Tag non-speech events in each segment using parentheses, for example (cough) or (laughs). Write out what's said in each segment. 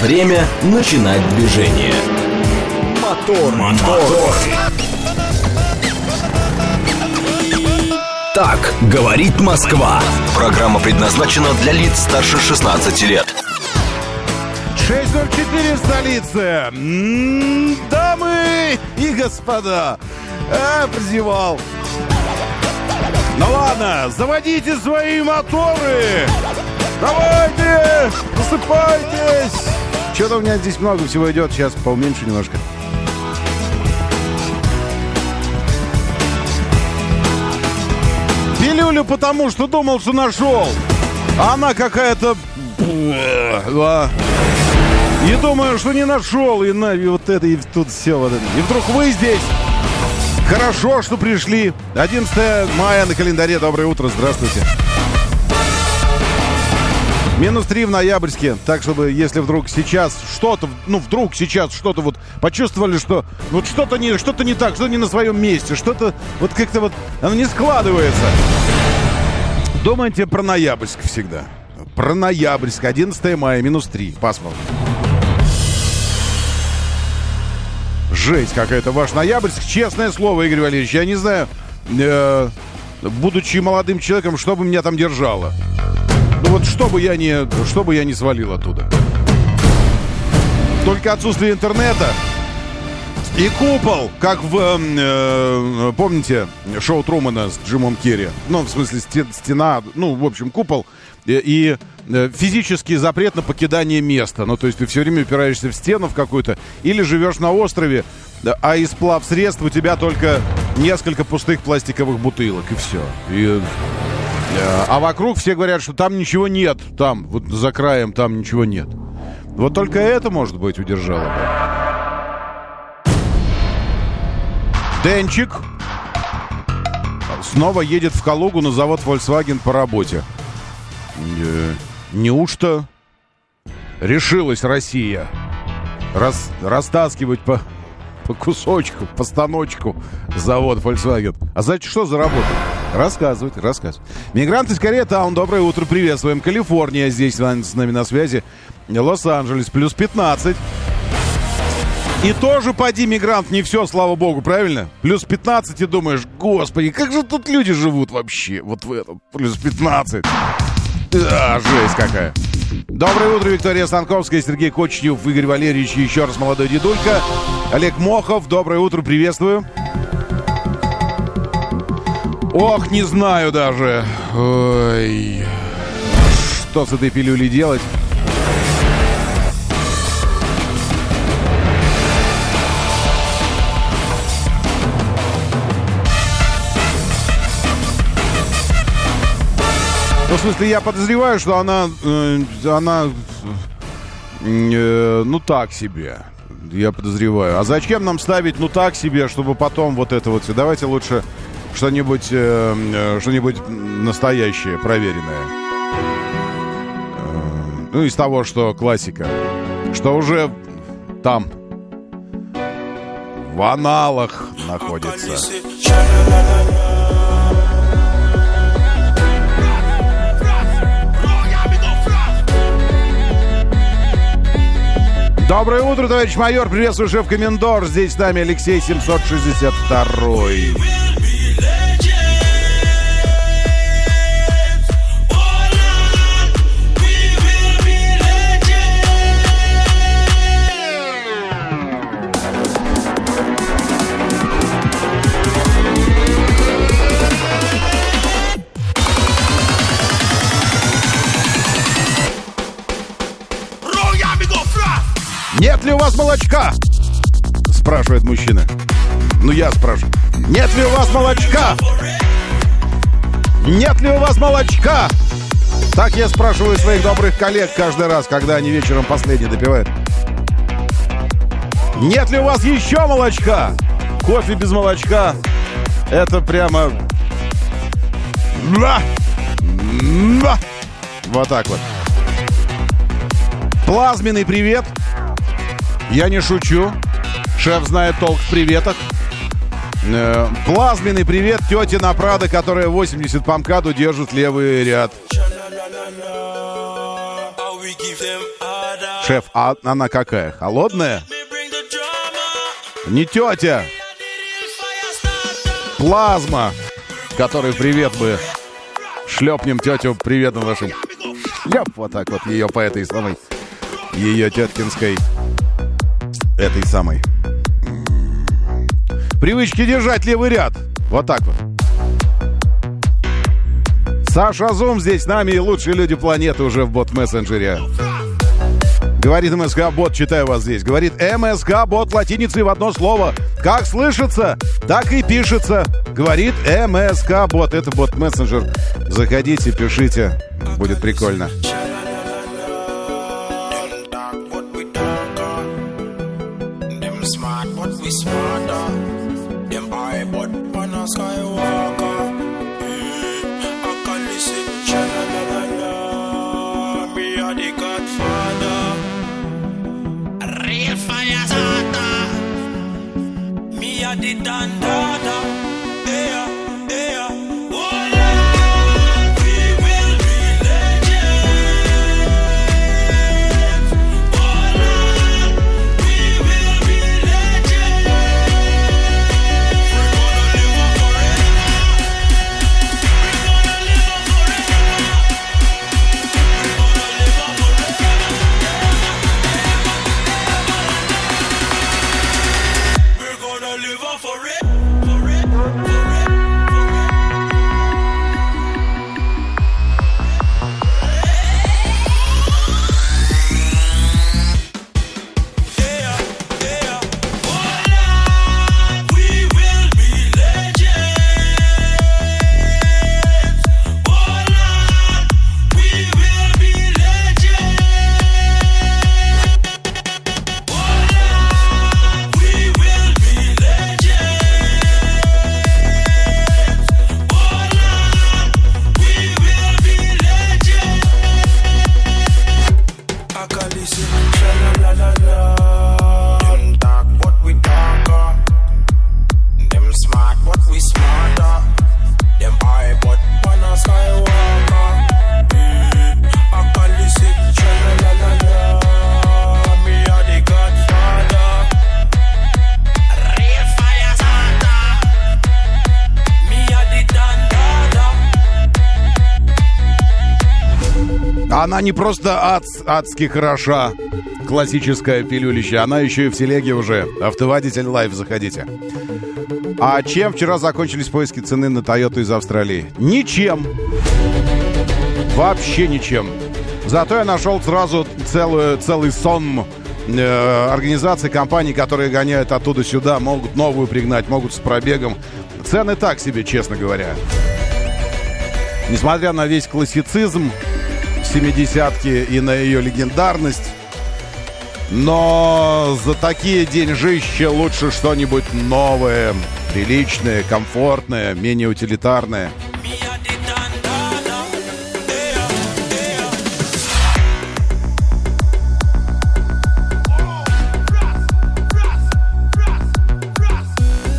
Время начинать движение. Мотор, мотор. Так говорит Москва. Программа предназначена для лиц старше 16 лет. 6.04 в столице. М, Дамы и господа. А, прозевал. Ну ладно, заводите свои моторы. Давайте, просыпайтесь. Что-то у меня здесь много всего идет. Сейчас поуменьшу немножко. Пилюлю потому, что думал, что нашел. А она какая-то... Да. И думаю, что не нашел. И, на, и вот это, и тут все вот это. И вдруг вы здесь. Хорошо, что пришли. 11 мая на календаре. Доброе утро, здравствуйте. Минус 3 в ноябрьске. Так, чтобы если вдруг сейчас что-то, ну, вдруг сейчас что-то вот почувствовали, что вот что-то не, что-то не так, что-то не на своем месте, что-то вот как-то вот оно не складывается. Думайте про ноябрьск всегда. Про ноябрьск. 11 мая, минус 3. Пасмурно. Жесть какая-то ваш ноябрьск. Честное слово, Игорь Валерьевич, я не знаю, э, будучи молодым человеком, что бы меня там держало. Вот что бы я не, что бы я не свалил оттуда. Только отсутствие интернета и купол, как в, эм, э, помните, шоу Трумана с Джимом Керри. Ну, в смысле, сте- стена, ну, в общем, купол и, и э, физический запрет на покидание места. Ну, то есть ты все время упираешься в стену в какую-то или живешь на острове, а из плав средств у тебя только несколько пустых пластиковых бутылок, и все. И, а вокруг все говорят, что там ничего нет, там, вот за краем там ничего нет. Вот только это, может быть, удержало. бы. Денчик снова едет в Калугу на завод Volkswagen по работе. Э, Неужто решилась Россия рас, растаскивать по, по кусочку, по станочку завод Volkswagen? А знаете, что за работа? Рассказывать, рассказывать. Мигранты из Корея Таун, доброе утро, приветствуем. Калифорния здесь с нами на связи. Лос-Анджелес, плюс 15. И тоже поди, мигрант, не все, слава богу, правильно? Плюс 15 и думаешь, господи, как же тут люди живут вообще? Вот в этом, плюс 15. Да, жесть какая. Доброе утро, Виктория Станковская, Сергей Кочнев, Игорь Валерьевич, еще раз молодой дедулька. Олег Мохов, доброе утро, приветствую. Ох, не знаю даже. Ой. Что с этой пилюлей делать? Ну, в смысле, я подозреваю, что она... э, она... э, ну, так себе. Я подозреваю. А зачем нам ставить ну так себе, чтобы потом вот это вот... Давайте лучше что-нибудь э, э, что-нибудь настоящее, проверенное. Э, ну, из того, что классика. Что уже там в аналах находится. Доброе утро, товарищ майор. Приветствую, шеф-комендор. Здесь с нами Алексей 762. Нет ли у вас молочка? Спрашивает мужчина. Ну, я спрашиваю. Нет ли у вас молочка? Нет ли у вас молочка? Так я спрашиваю своих добрых коллег каждый раз, когда они вечером последний допивают. Нет ли у вас еще молочка? Кофе без молочка. Это прямо... Вот так вот. Плазменный привет. Я не шучу. Шеф знает толк в приветах. Э, плазменный привет тете на Прадо, которая 80 по МКАДу держит левый ряд. Шеф, а она какая? Холодная? Не тетя. Плазма. Который привет бы. Шлепнем тетю приветом нашим. Шлеп вот так вот ее по этой самой. Ее теткинской. Этой самой. Привычки держать левый ряд. Вот так вот. Саша Зум здесь с нами и лучшие люди планеты уже в бот-мессенджере. Говорит МСК-бот, читаю вас здесь. Говорит МСК-бот латиницей в одно слово. Как слышится, так и пишется. Говорит МСК-бот. Это бот-мессенджер. Заходите, пишите. Будет прикольно. we smarter. Them high but pan a skywalker. Mm-hmm. I can listen cha. Me the Godfather. Real fire starter. Me a the thunder. Она не просто ад, адски хороша, классическая пилюлища, она еще и в телеге уже. Автоводитель live, заходите. А чем вчера закончились поиски цены на Toyota из Австралии? Ничем. Вообще ничем. Зато я нашел сразу целую, целый сонм э, организаций, компаний, которые гоняют оттуда сюда, могут новую пригнать, могут с пробегом. Цены так себе, честно говоря. Несмотря на весь классицизм, 70-ки и на ее легендарность. Но за такие деньжища лучше что-нибудь новое, приличное, комфортное, менее утилитарное.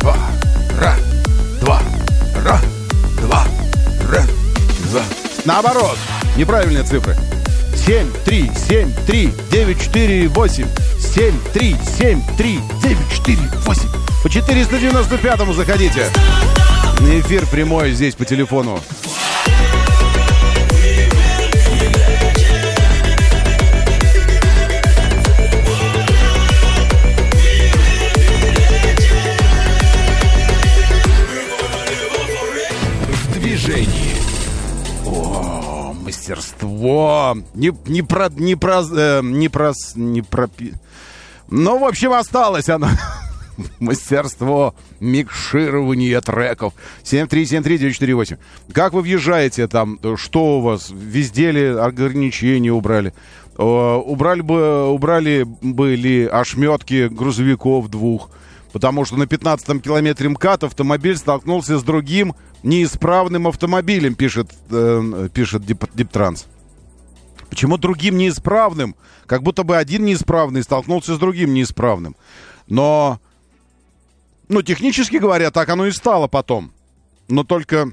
Два, раз, два, раз, два, раз, два. Наоборот. Неправильные цифры. 7, 3, 7, 3, 9, 4, 8. 7, 3, 7, 3, 9, 4, 8. По 495-му заходите. На эфир прямой здесь по телефону. Мастерство. Не, не про... Не про... э, не про... Не про... Ну, в общем, осталось оно. (laughs) Мастерство микширования треков. 7373948. Как вы въезжаете там? Что у вас? Везде ли ограничения убрали? Убрали бы, убрали бы ли ошметки грузовиков двух? Потому что на 15-м километре МКАД автомобиль столкнулся с другим неисправным автомобилем, пишет, э, пишет Дип, Диптранс. Почему другим неисправным? Как будто бы один неисправный столкнулся с другим неисправным. Но, ну, технически говоря, так оно и стало потом. Но только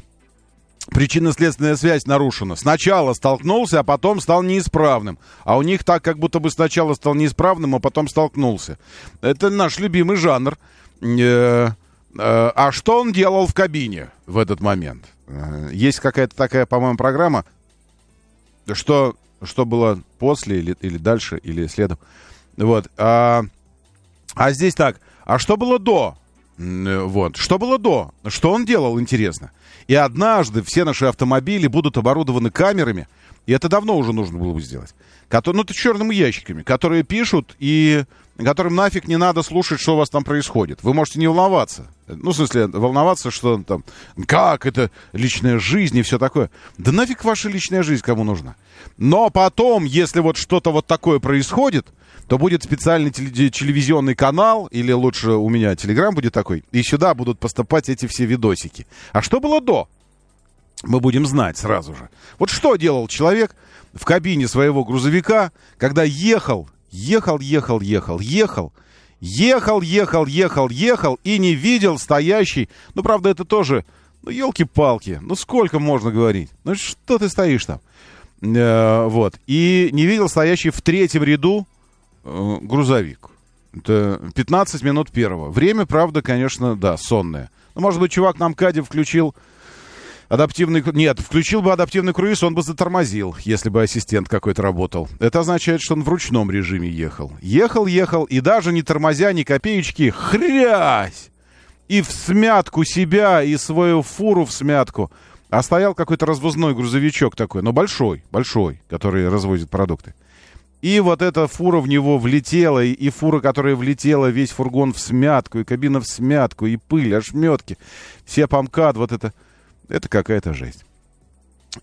причинно-следственная связь нарушена. Сначала столкнулся, а потом стал неисправным. А у них так, как будто бы сначала стал неисправным, а потом столкнулся. Это наш любимый жанр. Э, э, а что он делал в кабине в этот момент? Э, есть какая-то такая, по-моему, программа, что, что было после или, или дальше, или следом. Вот. А, а здесь так. А что было до? Вот. Что было до? Что он делал, интересно? И однажды все наши автомобили будут оборудованы камерами, и это давно уже нужно было бы сделать. Которые, ну, это черными ящиками, которые пишут, и которым нафиг не надо слушать, что у вас там происходит. Вы можете не волноваться. Ну, в смысле, волноваться, что там, как это личная жизнь и все такое. Да нафиг ваша личная жизнь кому нужна. Но потом, если вот что-то вот такое происходит, то будет специальный телевизионный канал, или лучше у меня телеграм будет такой, и сюда будут поступать эти все видосики. А что было до? Мы будем знать сразу же. Вот что делал человек в кабине своего грузовика, когда ехал, ехал, ехал, ехал, ехал, ехал, ехал, ехал, ехал и не видел стоящий, ну, правда, это тоже, ну, елки-палки, ну, сколько можно говорить? Ну, что ты стоишь там? Э, вот. И не видел стоящий в третьем ряду Э, грузовик. Это 15 минут первого. Время, правда, конечно, да, сонное. Ну, может быть, чувак на МКАДе включил адаптивный... Нет, включил бы адаптивный круиз, он бы затормозил, если бы ассистент какой-то работал. Это означает, что он в ручном режиме ехал. Ехал, ехал, и даже не тормозя ни копеечки, хрясь! И в смятку себя, и свою фуру в смятку. А стоял какой-то развозной грузовичок такой, но большой, большой, который развозит продукты. И вот эта фура в него влетела, и, и фура, которая влетела, весь фургон в смятку, и кабина в смятку, и пыль, ошметки. Все помкад, вот это, это какая-то жесть.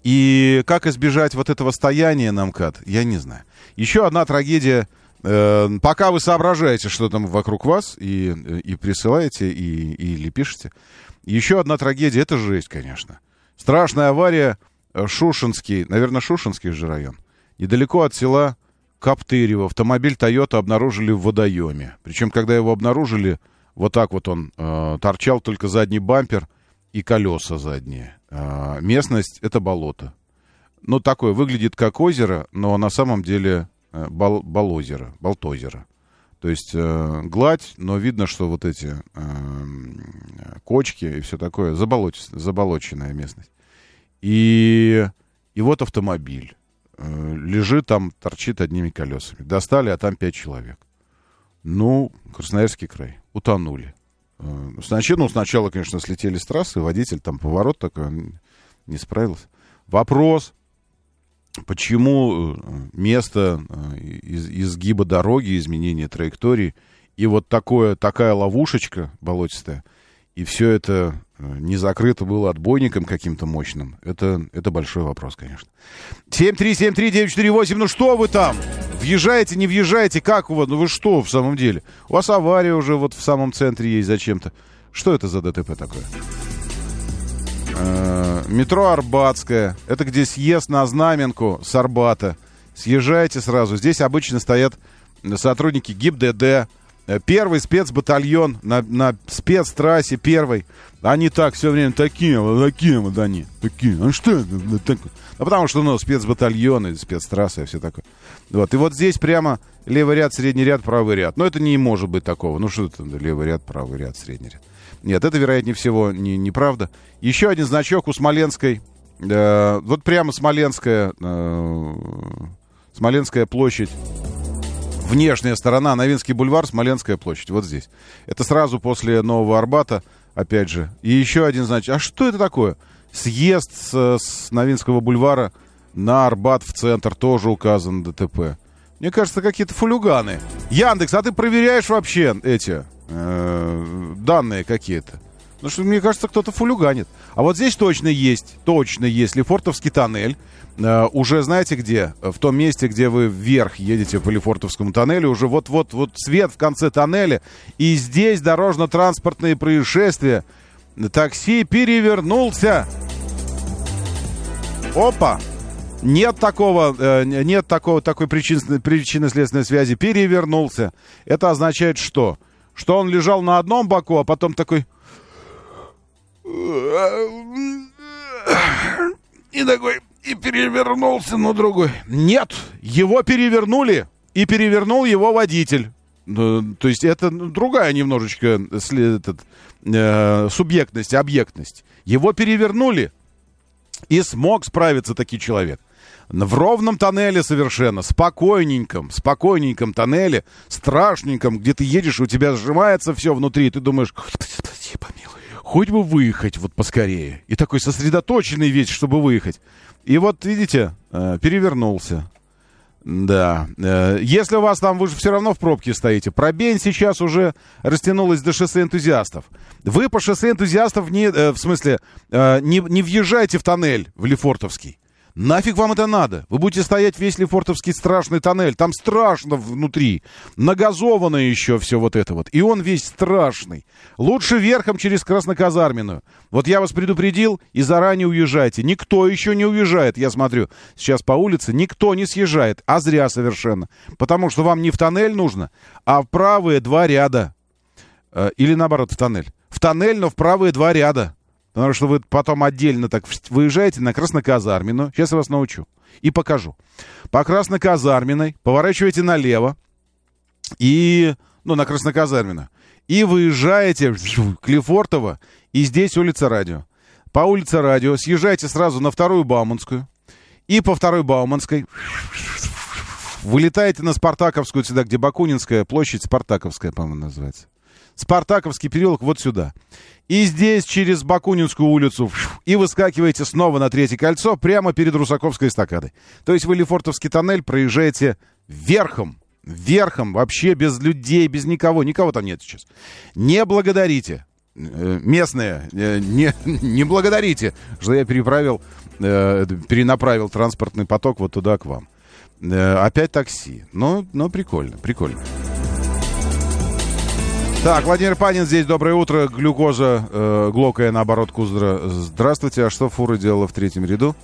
И как избежать вот этого стояния на МКАД, я не знаю. Еще одна трагедия. Э, пока вы соображаете, что там вокруг вас, и, и присылаете, и, или пишете. Еще одна трагедия, это жесть, конечно. Страшная авария, э, Шушинский, наверное, Шушинский же район. Недалеко от села Каптырева автомобиль Toyota обнаружили в водоеме. Причем, когда его обнаружили, вот так вот он э, торчал только задний бампер и колеса задние. Э, местность — это болото. Ну, такое, выглядит как озеро, но на самом деле э, бол, болозеро, болтозеро. То есть э, гладь, но видно, что вот эти э, кочки и все такое, заболоч, заболоченная местность. И, и вот автомобиль. Э, лежит там, торчит одними колесами. Достали, а там пять человек. Ну, Красноярский край. Утонули. Э, сначала, ну, сначала, конечно, слетели с трассы, водитель там поворот такой, не справился. Вопрос, почему э, место из, изгиба дороги, изменения траектории и вот такое, такая ловушечка болотистая, и все это Э, не закрыто было отбойником каким-то мощным, это, это большой вопрос, конечно. 7373948, ну что вы там? Въезжаете, не въезжаете, как у вас? Ну вы что в самом деле? У вас авария уже вот в самом центре есть зачем-то. Что это за ДТП такое? Э, метро Арбатская. Это где съезд на Знаменку с Арбата. Съезжаете сразу. Здесь обычно стоят сотрудники ГИБДД, первый спецбатальон на, на спецтрассе первый. Они так все время такие, вот такие вот они. Такие, а что это? такое? Ну, потому что, ну, спецбатальоны, спецтрассы и все такое. Вот, и вот здесь прямо левый ряд, средний ряд, правый ряд. Но это не может быть такого. Ну, что это, левый ряд, правый ряд, средний ряд. Нет, это, вероятнее всего, не, неправда. Еще один значок у Смоленской. Э, вот прямо Смоленская, э, Смоленская площадь внешняя сторона, Новинский бульвар, Смоленская площадь, вот здесь. Это сразу после Нового Арбата, опять же. И еще один, значит, а что это такое? Съезд с, с Новинского бульвара на Арбат в центр тоже указан ДТП. Мне кажется, какие-то фулюганы. Яндекс, а ты проверяешь вообще эти э, данные какие-то? Потому что, мне кажется, кто-то фулюганит. А вот здесь точно есть, точно есть Лефортовский тоннель. Э, уже знаете где? В том месте, где вы вверх едете по Лефортовскому тоннелю, уже вот-вот вот свет в конце тоннеля. И здесь дорожно-транспортные происшествия. Такси перевернулся. Опа! Нет такого, э, нет такого, такой причинно- причинно-следственной связи. Перевернулся. Это означает что? Что он лежал на одном боку, а потом такой... и такой, и перевернулся на другой. Нет, его перевернули, и перевернул его водитель. Ну, то есть это другая немножечко этот, э, субъектность, объектность. Его перевернули, и смог справиться таки человек. В ровном тоннеле совершенно, спокойненьком, спокойненьком тоннеле, страшненьком, где ты едешь, у тебя сжимается все внутри, и ты думаешь, спаси, помилуй, хоть бы выехать вот поскорее. И такой сосредоточенный весь, чтобы выехать. И вот, видите, э, перевернулся. Да. Э, если у вас там, вы же все равно в пробке стоите. Пробень сейчас уже растянулась до шоссе энтузиастов. Вы по шоссе энтузиастов не, э, в смысле, не, не въезжайте в тоннель в Лефортовский. Нафиг вам это надо? Вы будете стоять весь Лефортовский страшный тоннель. Там страшно внутри. Нагазовано еще все вот это вот. И он весь страшный. Лучше верхом через Красноказарменную. Вот я вас предупредил и заранее уезжайте. Никто еще не уезжает, я смотрю. Сейчас по улице никто не съезжает. А зря совершенно. Потому что вам не в тоннель нужно, а в правые два ряда. Э, или наоборот, в тоннель. В тоннель, но в правые два ряда. Потому что вы потом отдельно так выезжаете на Красноказармину. Сейчас я вас научу. И покажу. По Красноказарминой поворачиваете налево. И... Ну, на Красноказармину. И выезжаете к Лефортово. И здесь улица Радио. По улице Радио съезжаете сразу на вторую Бауманскую. И по второй Бауманской вылетаете на Спартаковскую, сюда, где Бакунинская площадь, Спартаковская, по-моему, называется. Спартаковский переулок вот сюда. И здесь через Бакунинскую улицу и выскакиваете снова на третье кольцо прямо перед Русаковской эстакадой. То есть вы Лефортовский тоннель проезжаете верхом. Верхом, вообще без людей, без никого. Никого там нет сейчас. Не благодарите. Э, местные, э, не, (laughs) не благодарите, что я переправил, э, перенаправил транспортный поток вот туда к вам. Опять такси. Но, но прикольно, прикольно. Так, Владимир Панин здесь. Доброе утро. Глюкоза, э, глокая наоборот Куздра. Здравствуйте. А что фура делала в третьем ряду?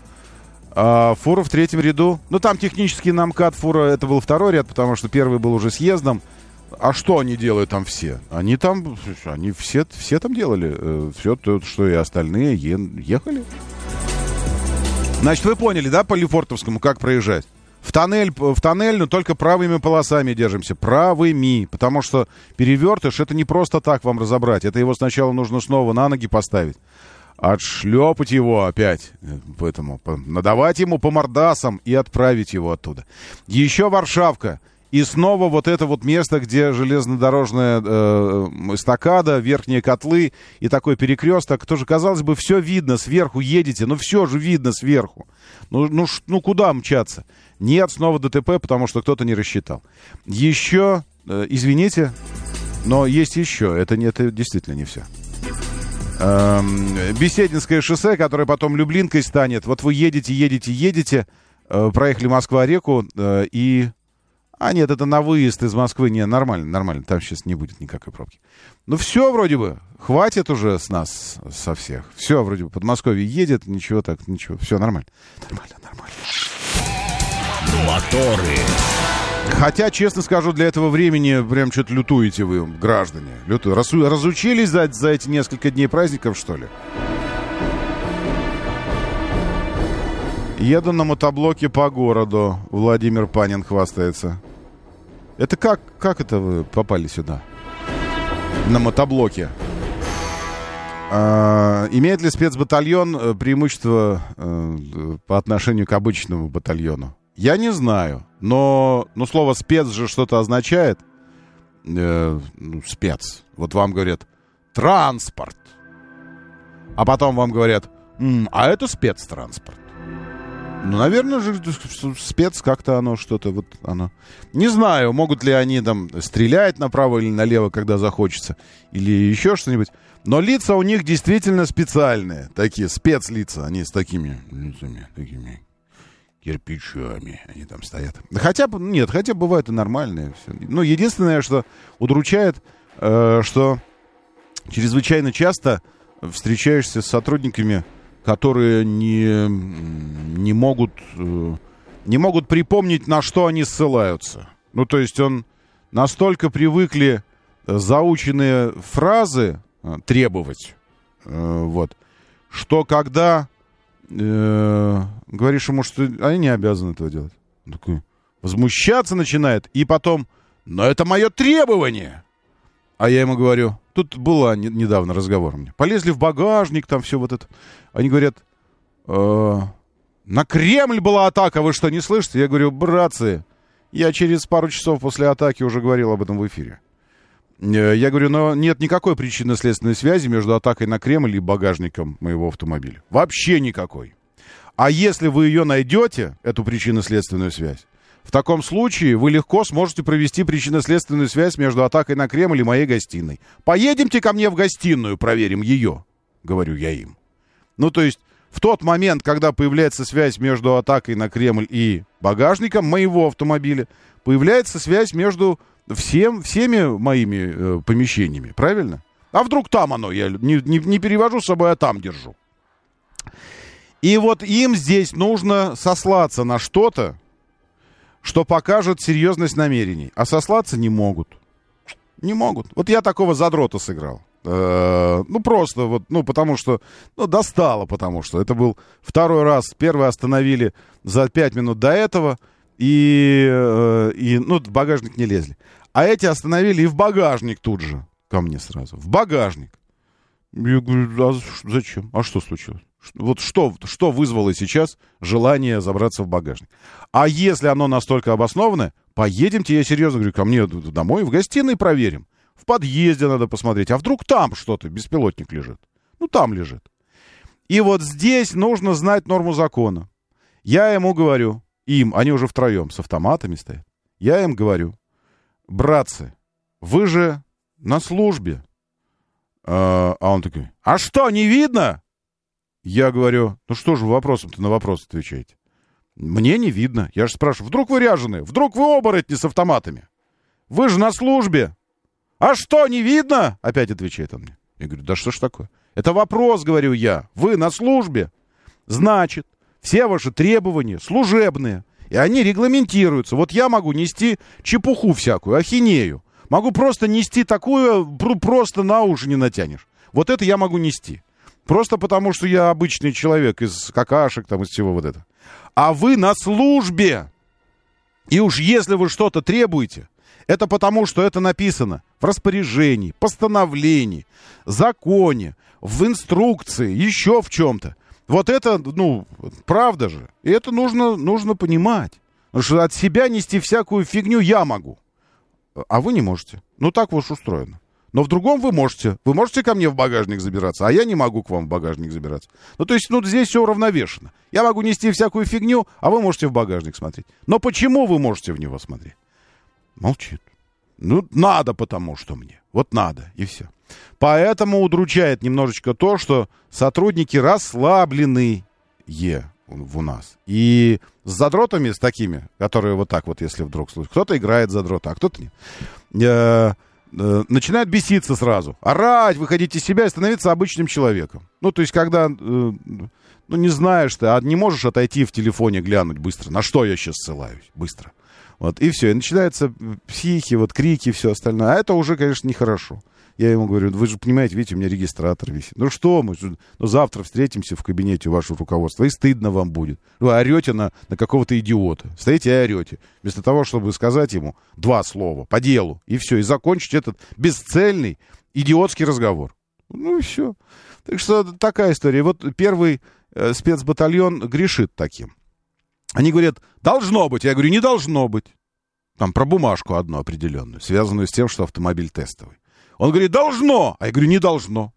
А, фура в третьем ряду. Ну, там технический намкат фура, это был второй ряд, потому что первый был уже съездом. А что они делают там все? Они там, они все, все там делали. Э, все то, что и остальные е, ехали. Значит, вы поняли, да, по Лефортовскому, как проезжать? В тоннель, в тоннель, но только правыми полосами держимся. Правыми. Потому что перевертыш, это не просто так вам разобрать. Это его сначала нужно снова на ноги поставить. Отшлепать его опять. Поэтому надавать ему по мордасам и отправить его оттуда. Еще Варшавка. И снова вот это вот место, где железнодорожная э, эстакада, верхние котлы и такой перекресток. Тоже, казалось бы, все видно, сверху едете, но все же видно сверху. Ну, ну, ну куда мчаться? Нет, снова ДТП, потому что кто-то не рассчитал. Еще, э, извините, но есть еще. Это, не, это действительно не все. Эм, Бесединское шоссе, которое потом Люблинкой станет. Вот вы едете, едете, едете, э, проехали Москва-реку э, и а нет, это на выезд из Москвы. Не, нормально, нормально. Там сейчас не будет никакой пробки. Ну все вроде бы. Хватит уже с нас, со всех. Все вроде бы. Подмосковье едет, ничего так, ничего. Все нормально. Нормально, нормально. Моторы. Хотя, честно скажу, для этого времени прям что-то лютуете вы, граждане. Люту. Раз, разучились за, за эти несколько дней праздников, что ли? Еду на мотоблоке по городу. Владимир Панин хвастается. Это как, как это вы попали сюда? На мотоблоке. А, имеет ли спецбатальон э, преимущество а, по отношению к обычному батальону? Я не знаю, но, но слово спец же что-то означает. Э, ну, спец. Вот вам говорят транспорт. А потом вам говорят, М, а это спецтранспорт. Ну, наверное же, спец как-то оно что-то вот оно. Не знаю, могут ли они там стрелять направо или налево, когда захочется, или еще что-нибудь. Но лица у них действительно специальные, такие спецлица, они с такими лицами, такими кирпичами они там стоят. Хотя, нет, хотя бывают и нормальные. Все. Ну, единственное, что удручает, э, что чрезвычайно часто встречаешься с сотрудниками которые не, не могут э, не могут припомнить, на что они ссылаются. Ну, то есть он настолько привыкли э, заученные фразы э, требовать, вот, что когда э, говоришь ему, что они не обязаны этого делать. Он такой возмущаться начинает, и потом, но это мое требование. А я ему говорю, тут была не, недавно разговор у меня. Полезли в багажник, там все вот это. Они говорят, э, на Кремль была атака, вы что, не слышите? Я говорю, братцы, я через пару часов после атаки уже говорил об этом в эфире. Э, я говорю, но нет никакой причинно-следственной связи между атакой на Кремль и багажником моего автомобиля. Вообще никакой. А если вы ее найдете, эту причинно-следственную связь, в таком случае вы легко сможете провести причинно-следственную связь между атакой на Кремль и моей гостиной. Поедемте ко мне в гостиную, проверим ее, говорю я им. Ну, то есть, в тот момент, когда появляется связь между атакой на Кремль и багажником моего автомобиля, появляется связь между всем, всеми моими э, помещениями, правильно? А вдруг там оно, я не, не, не перевожу с собой, а там держу. И вот им здесь нужно сослаться на что-то, что покажет серьезность намерений. А сослаться не могут. Не могут. Вот я такого задрота сыграл. Э, ну, просто вот, ну, потому что, ну, достало, потому что это был второй раз. Первый остановили за пять минут до этого, и, э, и, ну, в багажник не лезли. А эти остановили и в багажник тут же ко мне сразу. В багажник. Я говорю, а зачем? А что случилось? Вот что, что вызвало сейчас желание забраться в багажник? А если оно настолько обоснованное, поедемте, я серьезно говорю, ко мне домой, в гостиной проверим. В подъезде надо посмотреть. А вдруг там что-то, беспилотник лежит? Ну, там лежит. И вот здесь нужно знать норму закона. Я ему говорю, им, они уже втроем с автоматами стоят, я им говорю, братцы, вы же на службе. А, а он такой, а что, не видно? Я говорю, ну что же вы вопросом-то на вопрос отвечаете? Мне не видно. Я же спрашиваю, вдруг вы ряженые? Вдруг вы оборотни с автоматами? Вы же на службе. А что, не видно? Опять отвечает он мне. Я говорю, да что ж такое? Это вопрос, говорю я. Вы на службе. Значит, все ваши требования служебные. И они регламентируются. Вот я могу нести чепуху всякую, ахинею. Могу просто нести такую, просто на уши не натянешь. Вот это я могу нести. Просто потому, что я обычный человек из какашек, там, из всего вот этого. А вы на службе. И уж если вы что-то требуете, это потому, что это написано в распоряжении, постановлении, законе, в инструкции, еще в чем-то. Вот это, ну, правда же. И это нужно, нужно понимать. Потому что от себя нести всякую фигню я могу. А вы не можете. Ну, так уж устроено. Но в другом вы можете. Вы можете ко мне в багажник забираться, а я не могу к вам в багажник забираться. Ну, то есть, ну, здесь все уравновешено. Я могу нести всякую фигню, а вы можете в багажник смотреть. Но почему вы можете в него смотреть? Молчит. Ну, надо потому что мне. Вот надо, и все. Поэтому удручает немножечко то, что сотрудники расслабленные в у нас. И с задротами, с такими, которые вот так вот, если вдруг слушают, кто-то играет задрота, а кто-то нет э, э, начинают беситься сразу. Орать, выходить из себя и становиться обычным человеком. Ну, то есть, когда, э, ну, не знаешь ты, а не можешь отойти в телефоне, глянуть быстро, на что я сейчас ссылаюсь, быстро. Вот, и все, и начинаются психи, вот крики, все остальное. А это уже, конечно, нехорошо. Я ему говорю, вы же понимаете, видите, у меня регистратор висит. Ну что мы, ну завтра встретимся в кабинете вашего руководства, и стыдно вам будет. Вы орете на, на какого-то идиота. Стоите и орете. Вместо того, чтобы сказать ему два слова по делу, и все, и закончить этот бесцельный идиотский разговор. Ну и все. Так что такая история. Вот первый э, спецбатальон грешит таким. Они говорят, должно быть. Я говорю, не должно быть. Там про бумажку одну определенную, связанную с тем, что автомобиль тестовый. Он говорит, должно. А я говорю, не должно.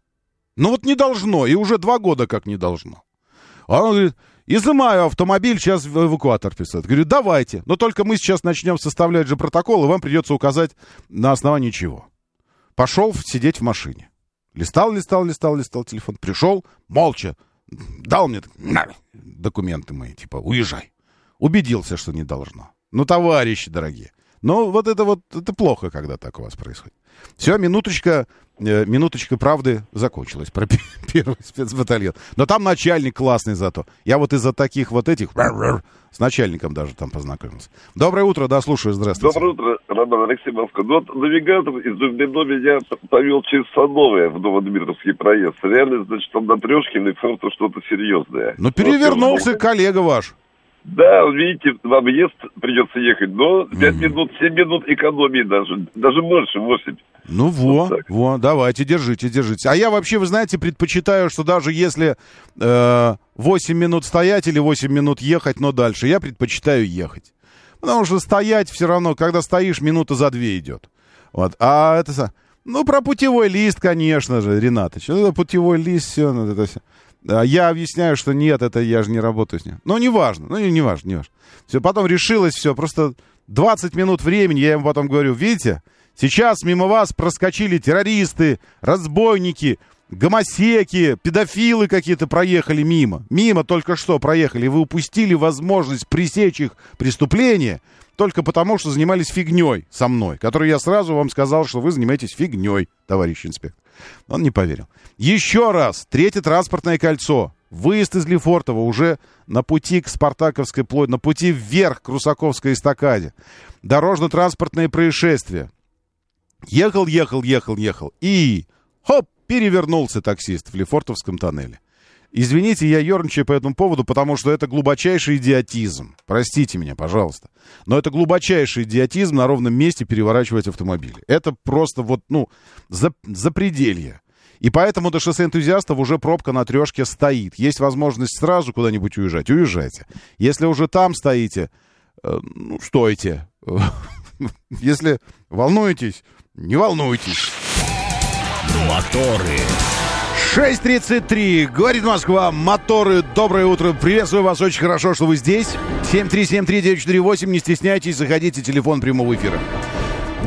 Ну вот не должно, и уже два года как не должно. А он говорит, изымаю автомобиль, сейчас в эвакуатор писать. Говорю, давайте, но только мы сейчас начнем составлять же протокол, и вам придется указать на основании чего. Пошел сидеть в машине. Листал, листал, листал, листал телефон. Пришел, молча, дал мне на, документы мои, типа, уезжай. Убедился, что не должно. Ну, товарищи дорогие, Но вот это вот, это плохо, когда так у вас происходит. Все, минуточка, э, минуточка правды закончилась про (laughs) первый спецбатальон. Но там начальник классный зато. Я вот из-за таких вот этих с начальником даже там познакомился. Доброе утро, да, слушаю, здравствуйте. Доброе утро, Роман Алексей Москва. Ну вот навигатор из Дубнино меня повел через Садовое в Новодмитровский проезд. Реально, значит, там на Трешкиной что-то серьезное. Ну, перевернулся вот, коллега ваш. Да, видите, в объезд придется ехать, но 5 mm. минут, 7 минут экономии даже, даже больше, 8. Ну во, вот во, давайте, держите, держите. А я вообще, вы знаете, предпочитаю, что даже если э, 8 минут стоять или 8 минут ехать, но дальше, я предпочитаю ехать. Потому что стоять все равно, когда стоишь, минута за две идет. Вот, а это... Ну, про путевой лист, конечно же, Ренатович. Это путевой лист, все, ну, это все. Я объясняю, что нет, это я же не работаю с ним. Ну, неважно, ну, не важно, не важно. Все, потом решилось все, просто 20 минут времени, я ему потом говорю, видите, сейчас мимо вас проскочили террористы, разбойники, гомосеки, педофилы какие-то проехали мимо. Мимо только что проехали. Вы упустили возможность пресечь их преступление только потому, что занимались фигней со мной, которую я сразу вам сказал, что вы занимаетесь фигней, товарищ инспектор. Он не поверил. Еще раз, третье транспортное кольцо. Выезд из Лефортово уже на пути к Спартаковской площади, на пути вверх к Русаковской эстакаде. Дорожно-транспортное происшествие. Ехал, ехал, ехал, ехал. И, хоп, перевернулся таксист в Лефортовском тоннеле. Извините, я ерничаю по этому поводу, потому что это глубочайший идиотизм. Простите меня, пожалуйста. Но это глубочайший идиотизм на ровном месте переворачивать автомобили. Это просто вот, ну, за, запределье. И поэтому до шоссе энтузиастов уже пробка на трешке стоит. Есть возможность сразу куда-нибудь уезжать. Уезжайте. Если уже там стоите, э, ну, стойте. (laughs) Если волнуетесь, не волнуйтесь. Моторы. 6.33. Говорит Москва. Моторы. Доброе утро. Приветствую вас. Очень хорошо, что вы здесь. 7373948. Не стесняйтесь. Заходите. Телефон прямого эфира.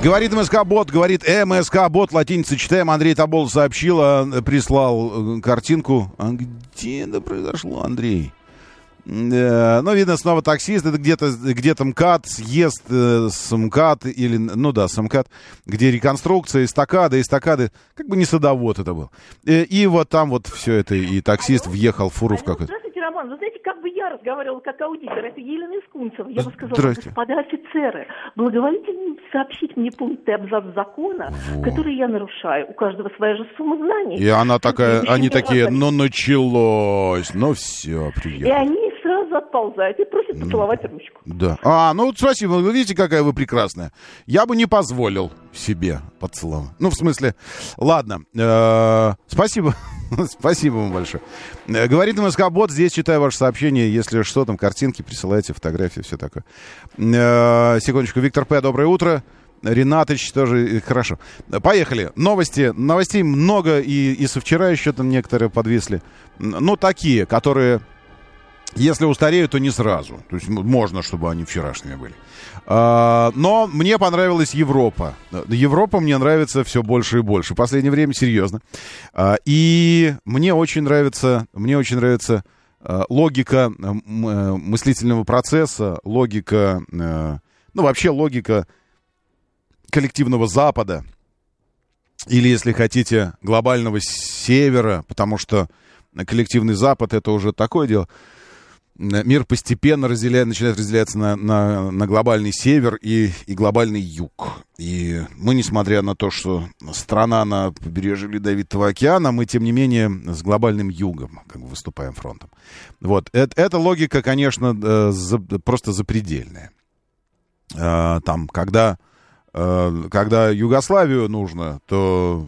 Говорит МСК-бот, говорит МСК-бот, латиница читаем. Андрей Табол сообщил, а, прислал э, картинку. А где это произошло, Андрей? Э, ну, видно, снова таксист, это где-то где МКАД, съезд э, с МКАД, или, ну да, с МКАД, где реконструкция, эстакады, эстакады, как бы не садовод это был. И, и вот там вот все это, и таксист въехал в фуру в какой-то. Здравствуйте, Роман, вы знаете, как бы я разговаривала как аудитор, это Елена Искунцева. Я бы сказала, господа офицеры, благоволите сообщить мне пункты абзац закона, вот. которые я нарушаю. У каждого своя же сумма знаний. И она такая, они такие, ну началось, ну все, приятно. И они отползает и просит поцеловать ручку. Да. А, ну спасибо. Вы видите, какая вы прекрасная. Я бы не позволил себе поцеловать. Ну, в смысле, ладно. Э, спасибо. (laughs) Спасибо вам большое. Э, говорит МСК Бот, здесь читаю ваше сообщение. Если что, там картинки присылайте, фотографии, все такое. Э, секундочку. Виктор П., доброе утро. Ренатыч тоже хорошо. Поехали. Новости. Новостей много, и, и со вчера еще там некоторые подвисли. Ну, такие, которые если устареют, то не сразу. То есть можно, чтобы они вчерашними были. А, но мне понравилась Европа. Европа мне нравится все больше и больше. В последнее время, серьезно. А, и мне очень нравится, мне очень нравится а, логика э, мыслительного процесса, логика, э, ну вообще логика коллективного Запада. Или, если хотите, глобального севера, потому что коллективный Запад это уже такое дело мир постепенно разделяет, начинает разделяться на, на, на глобальный север и, и глобальный юг. И мы, несмотря на то, что страна на побережье Ледовитого океана, мы, тем не менее, с глобальным югом как бы выступаем фронтом. Вот. Это, эта логика, конечно, э, за, просто запредельная. Э, там, когда, э, когда Югославию нужно, то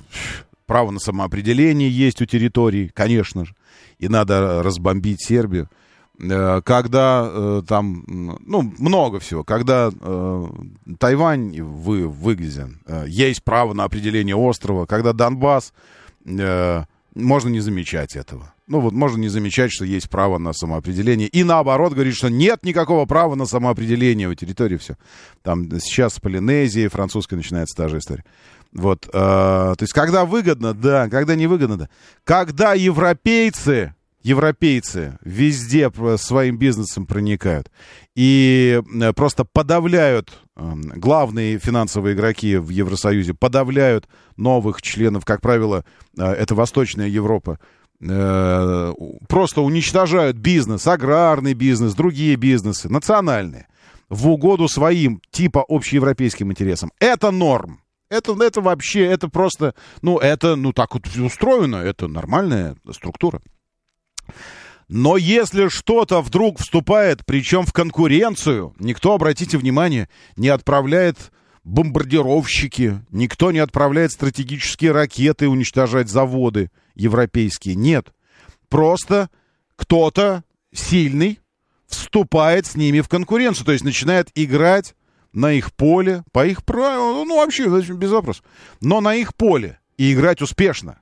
право на самоопределение есть у территорий, конечно же, и надо разбомбить Сербию. Э, когда э, там, ну, много всего, когда э, Тайвань вы, э, есть право на определение острова, когда Донбасс, можно не замечать этого. Ну вот можно не замечать, что есть право на самоопределение. И наоборот говорит, что нет никакого права на самоопределение в территории все. Там сейчас с Полинезией французской начинается та же история. Вот, э, то есть когда выгодно, да, когда невыгодно, да. Когда европейцы европейцы везде своим бизнесом проникают и э, просто подавляют, эм, главные финансовые игроки в Евросоюзе подавляют новых членов, как правило, э, это Восточная Европа, э, просто уничтожают бизнес, аграрный бизнес, другие бизнесы, национальные, в угоду своим типа общеевропейским интересам. Это норм. Это, это вообще, это просто, ну, это, ну, так вот устроено, это нормальная структура. Но если что-то вдруг вступает, причем в конкуренцию, никто, обратите внимание, не отправляет бомбардировщики, никто не отправляет стратегические ракеты уничтожать заводы европейские. Нет. Просто кто-то сильный вступает с ними в конкуренцию, то есть начинает играть на их поле, по их правилам, ну вообще без вопросов, но на их поле и играть успешно.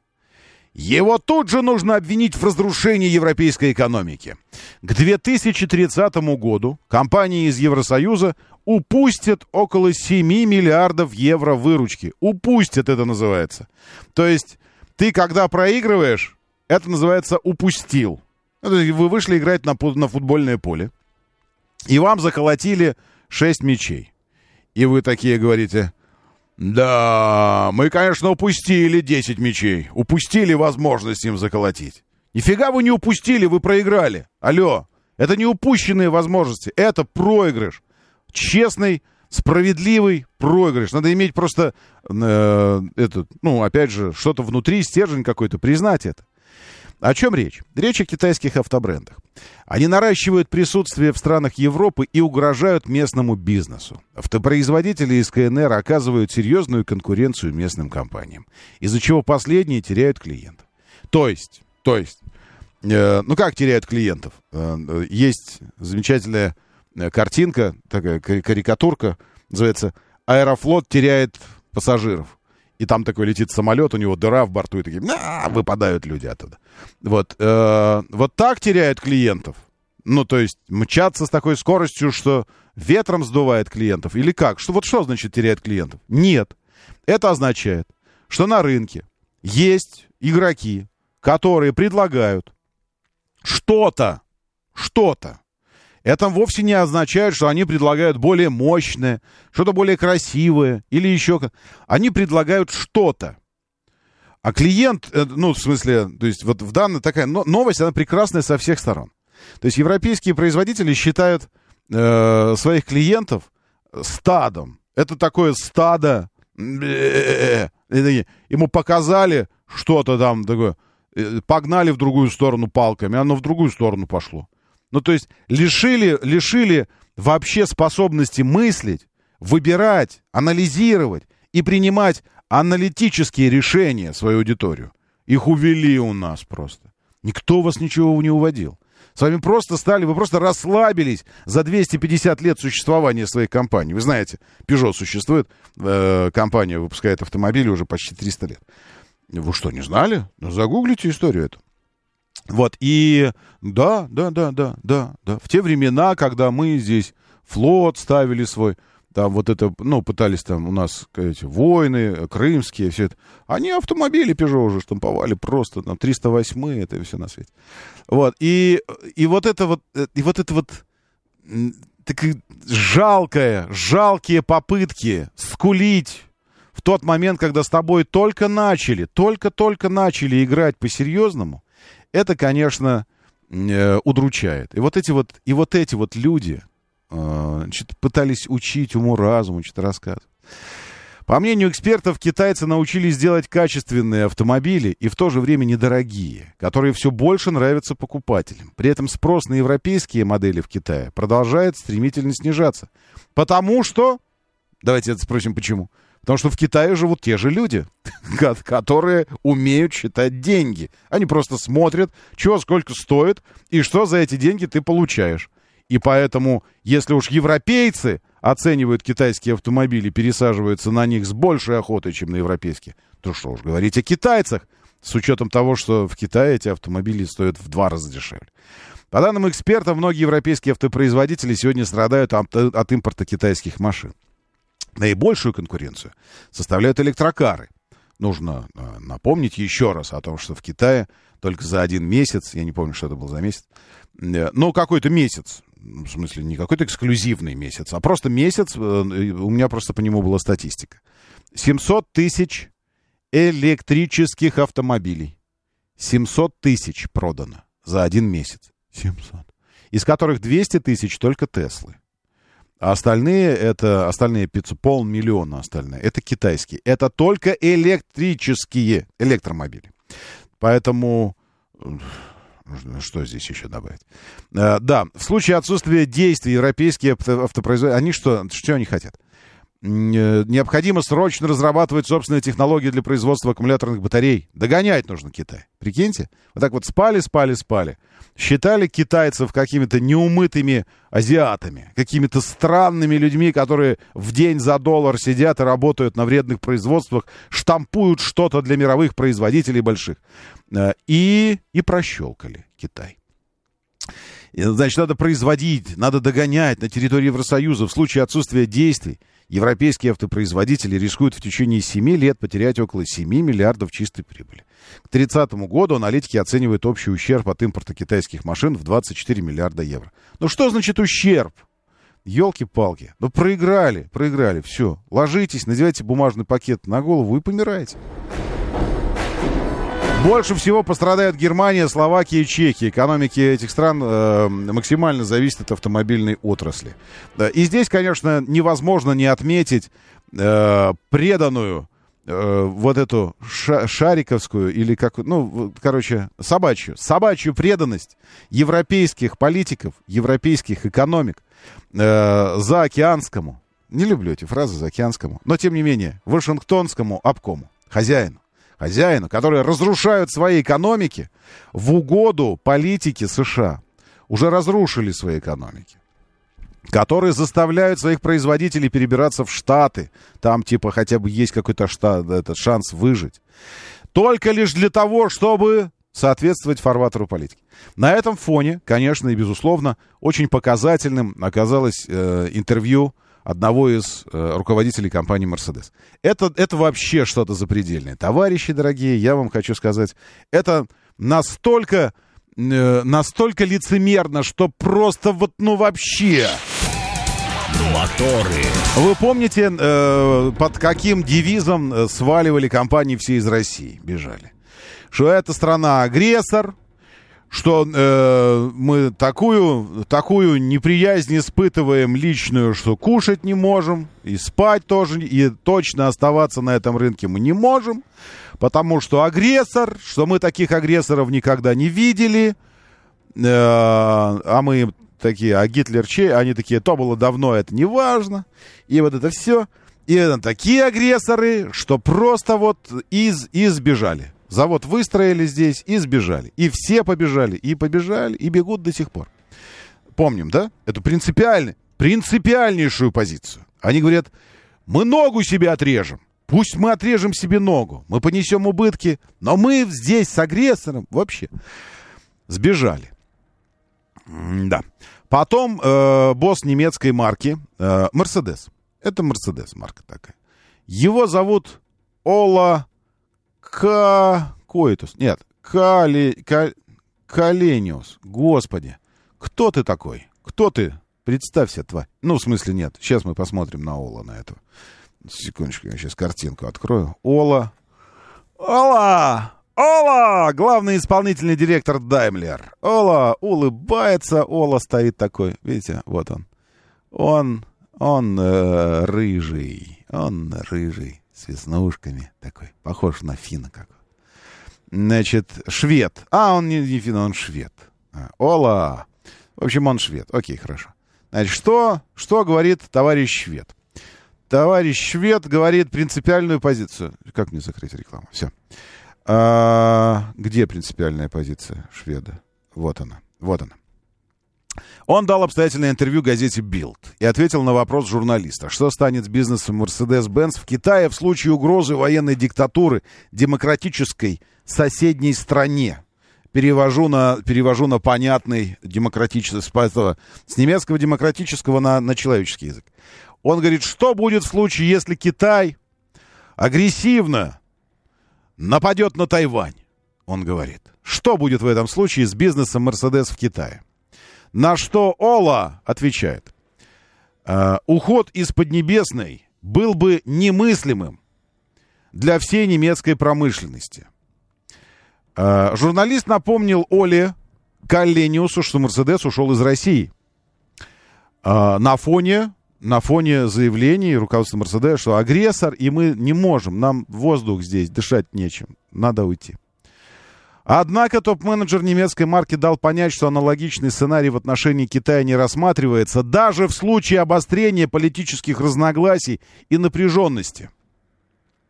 Его тут же нужно обвинить в разрушении европейской экономики. К 2030 году компании из Евросоюза упустят около 7 миллиардов евро выручки. Упустят это называется. То есть ты когда проигрываешь, это называется упустил. Ну, вы вышли играть на, на футбольное поле, и вам заколотили 6 мячей. И вы такие говорите, да, мы, конечно, упустили 10 мячей. Упустили возможность им заколотить. Нифига вы не упустили, вы проиграли. Алло, это не упущенные возможности, это проигрыш. Честный, справедливый проигрыш. Надо иметь просто, э, этот, ну, опять же, что-то внутри, стержень какой-то, признать это. О чем речь? Речь о китайских автобрендах. Они наращивают присутствие в странах Европы и угрожают местному бизнесу. Автопроизводители из КНР оказывают серьезную конкуренцию местным компаниям, из-за чего последние теряют клиентов. То есть, то есть, э, ну как теряют клиентов? Э, есть замечательная э, картинка, такая карикатурка, называется «Аэрофлот теряет пассажиров» и там такой летит самолет, у него дыра в борту, и такие, выпадают люди оттуда. Вот, э, вот так теряют клиентов. Ну, то есть мчаться с такой скоростью, что ветром сдувает клиентов, или как? Что, вот что значит теряет клиентов? Нет. Это означает, что на рынке есть игроки, которые предлагают что-то, что-то, это вовсе не означает, что они предлагают более мощное, что-то более красивое или еще. Они предлагают что-то. А клиент, э, ну, в смысле, то есть вот в данной такая новость, она прекрасная со всех сторон. То есть европейские производители считают э, своих клиентов стадом. Это такое стадо. Ему показали что-то там такое, э, погнали в другую сторону палками, оно в другую сторону пошло. Ну, то есть лишили, лишили вообще способности мыслить, выбирать, анализировать и принимать аналитические решения свою аудиторию. Их увели у нас просто. Никто вас ничего не уводил. С вами просто стали, вы просто расслабились за 250 лет существования своей компании. Вы знаете, Peugeot существует, э, компания выпускает автомобили уже почти 300 лет. Вы что, не знали? Ну, загуглите историю эту. Вот, и да, да, да, да, да, да. В те времена, когда мы здесь флот ставили свой, там вот это, ну, пытались там у нас, эти, войны, крымские, все это. Они автомобили Peugeot уже штамповали просто, там, 308 это все на свете. Вот, и, и вот это вот, и вот это вот, так жалкое, жалкие попытки скулить в тот момент, когда с тобой только начали, только-только начали играть по-серьезному, это, конечно, э, удручает. И вот эти вот, и вот эти вот люди э, значит, пытались учить уму-разуму, что-то рассказывать. По мнению экспертов, китайцы научились делать качественные автомобили и в то же время недорогие, которые все больше нравятся покупателям. При этом спрос на европейские модели в Китае продолжает стремительно снижаться. Потому что... Давайте это спросим, почему. Потому что в Китае живут те же люди, которые умеют считать деньги. Они просто смотрят, чего сколько стоит и что за эти деньги ты получаешь. И поэтому, если уж европейцы оценивают китайские автомобили, пересаживаются на них с большей охотой, чем на европейские, то что уж говорить о китайцах, с учетом того, что в Китае эти автомобили стоят в два раза дешевле. По данным экспертов, многие европейские автопроизводители сегодня страдают от, от импорта китайских машин. Наибольшую конкуренцию составляют электрокары. Нужно э, напомнить еще раз о том, что в Китае только за один месяц, я не помню, что это был за месяц, э, ну, какой-то месяц, в смысле, не какой-то эксклюзивный месяц, а просто месяц, э, у меня просто по нему была статистика. 700 тысяч электрических автомобилей. 700 тысяч продано за один месяц. 700. Из которых 200 тысяч только Теслы. А остальные, это, остальные 500, полмиллиона остальные, это китайские. Это только электрические электромобили. Поэтому что здесь еще добавить? Э, да, в случае отсутствия действий европейские автопроизводители, они что, что они хотят? Э, необходимо срочно разрабатывать собственные технологии для производства аккумуляторных батарей. Догонять нужно Китай. Прикиньте? Вот так вот спали, спали, спали. Считали китайцев какими-то неумытыми азиатами, какими-то странными людьми, которые в день за доллар сидят и работают на вредных производствах, штампуют что-то для мировых производителей больших. Э, и, и прощелкали Китай. Значит, надо производить, надо догонять на территории Евросоюза в случае отсутствия действий европейские автопроизводители рискуют в течение 7 лет потерять около 7 миллиардов чистой прибыли. К 30 году аналитики оценивают общий ущерб от импорта китайских машин в 24 миллиарда евро. Ну что значит ущерб? Елки-палки. Ну проиграли, проиграли, все. Ложитесь, надевайте бумажный пакет на голову и помираете. Больше всего пострадают Германия, Словакия и Чехия. Экономики этих стран э, максимально зависят от автомобильной отрасли. И здесь, конечно, невозможно не отметить э, преданную э, вот эту ша шариковскую или как, ну, короче, собачью, собачью преданность европейских политиков, европейских экономик э, заокеанскому, не люблю эти фразы заокеанскому, но тем не менее, Вашингтонскому обкому, хозяину хозяину, которые разрушают свои экономики в угоду политики США. Уже разрушили свои экономики которые заставляют своих производителей перебираться в Штаты. Там, типа, хотя бы есть какой-то штат, этот шанс выжить. Только лишь для того, чтобы соответствовать фарватеру политики. На этом фоне, конечно и безусловно, очень показательным оказалось э, интервью одного из э, руководителей компании Mercedes. Это, это вообще что-то запредельное. Товарищи дорогие, я вам хочу сказать, это настолько, э, настолько лицемерно, что просто вот, ну вообще... Моторы. Вы помните, э, под каким девизом э, сваливали компании все из России, бежали? Что это страна-агрессор, что э, мы такую, такую неприязнь испытываем личную, что кушать не можем, и спать тоже, и точно оставаться на этом рынке мы не можем, потому что агрессор, что мы таких агрессоров никогда не видели, э, а мы такие, а Гитлер чей? Они такие, то было давно, это не важно, и вот это все. И это такие агрессоры, что просто вот из, избежали. Завод выстроили здесь и сбежали. И все побежали, и побежали, и бегут до сих пор. Помним, да? Это принципиально, принципиальнейшую позицию. Они говорят, мы ногу себе отрежем. Пусть мы отрежем себе ногу, мы понесем убытки, но мы здесь с агрессором вообще сбежали. Да. Потом э, босс немецкой марки э, Mercedes. Это Mercedes марка такая. Его зовут Ола Какоитус. Нет, Кали... Кали... Калениус. Господи. Кто ты такой? Кто ты? Представься, тварь. Ну, в смысле, нет. Сейчас мы посмотрим на Ола, на этого. Секундочку, я сейчас картинку открою. Ола. Ола! Ола! Главный исполнительный директор Даймлер. Ола улыбается. Ола стоит такой. Видите, вот он. Он, он э, рыжий. Он рыжий с веснушками такой, похож на финна как. Значит, швед. А, он не, не финн, он швед. А, Ола! В общем, он швед. Окей, хорошо. Значит, что, что говорит товарищ швед? Товарищ швед говорит принципиальную позицию. Как мне закрыть рекламу? Все. А, где принципиальная позиция шведа? Вот она. Вот она. Он дал обстоятельное интервью газете Bild и ответил на вопрос журналиста, что станет с бизнесом Mercedes-Benz в Китае в случае угрозы военной диктатуры демократической соседней стране. Перевожу на, перевожу на понятный демократический, с, немецкого демократического на, на человеческий язык. Он говорит, что будет в случае, если Китай агрессивно нападет на Тайвань? Он говорит. что будет в этом случае с бизнесом Мерседес в Китае. На что Ола отвечает. «Э, уход из Поднебесной был бы немыслимым для всей немецкой промышленности. Э, журналист напомнил Оле Каллениусу, что Мерседес ушел из России. Э, на фоне на фоне заявлений руководства Мерседеса, что агрессор, и мы не можем, нам воздух здесь, дышать нечем, надо уйти. Однако топ-менеджер немецкой марки дал понять, что аналогичный сценарий в отношении Китая не рассматривается даже в случае обострения политических разногласий и напряженности.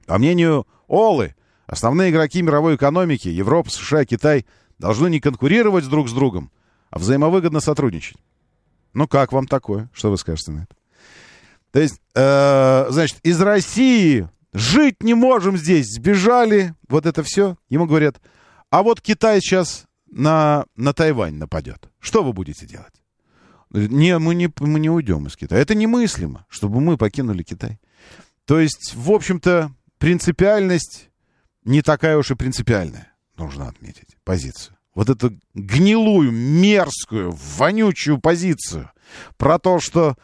По мнению Олы, основные игроки мировой экономики, Европа, США Китай, должны не конкурировать друг с другом, а взаимовыгодно сотрудничать. Ну как вам такое? Что вы скажете на это? То есть, э, значит, из России жить не можем здесь, сбежали, вот это все. Ему говорят, а вот Китай сейчас на, на Тайвань нападет. Что вы будете делать? Не, мы не, мы не уйдем из Китая. Это немыслимо, чтобы мы покинули Китай. То есть, в общем-то, принципиальность не такая уж и принципиальная, нужно отметить, позицию. Вот эту гнилую, мерзкую, вонючую позицию про то, что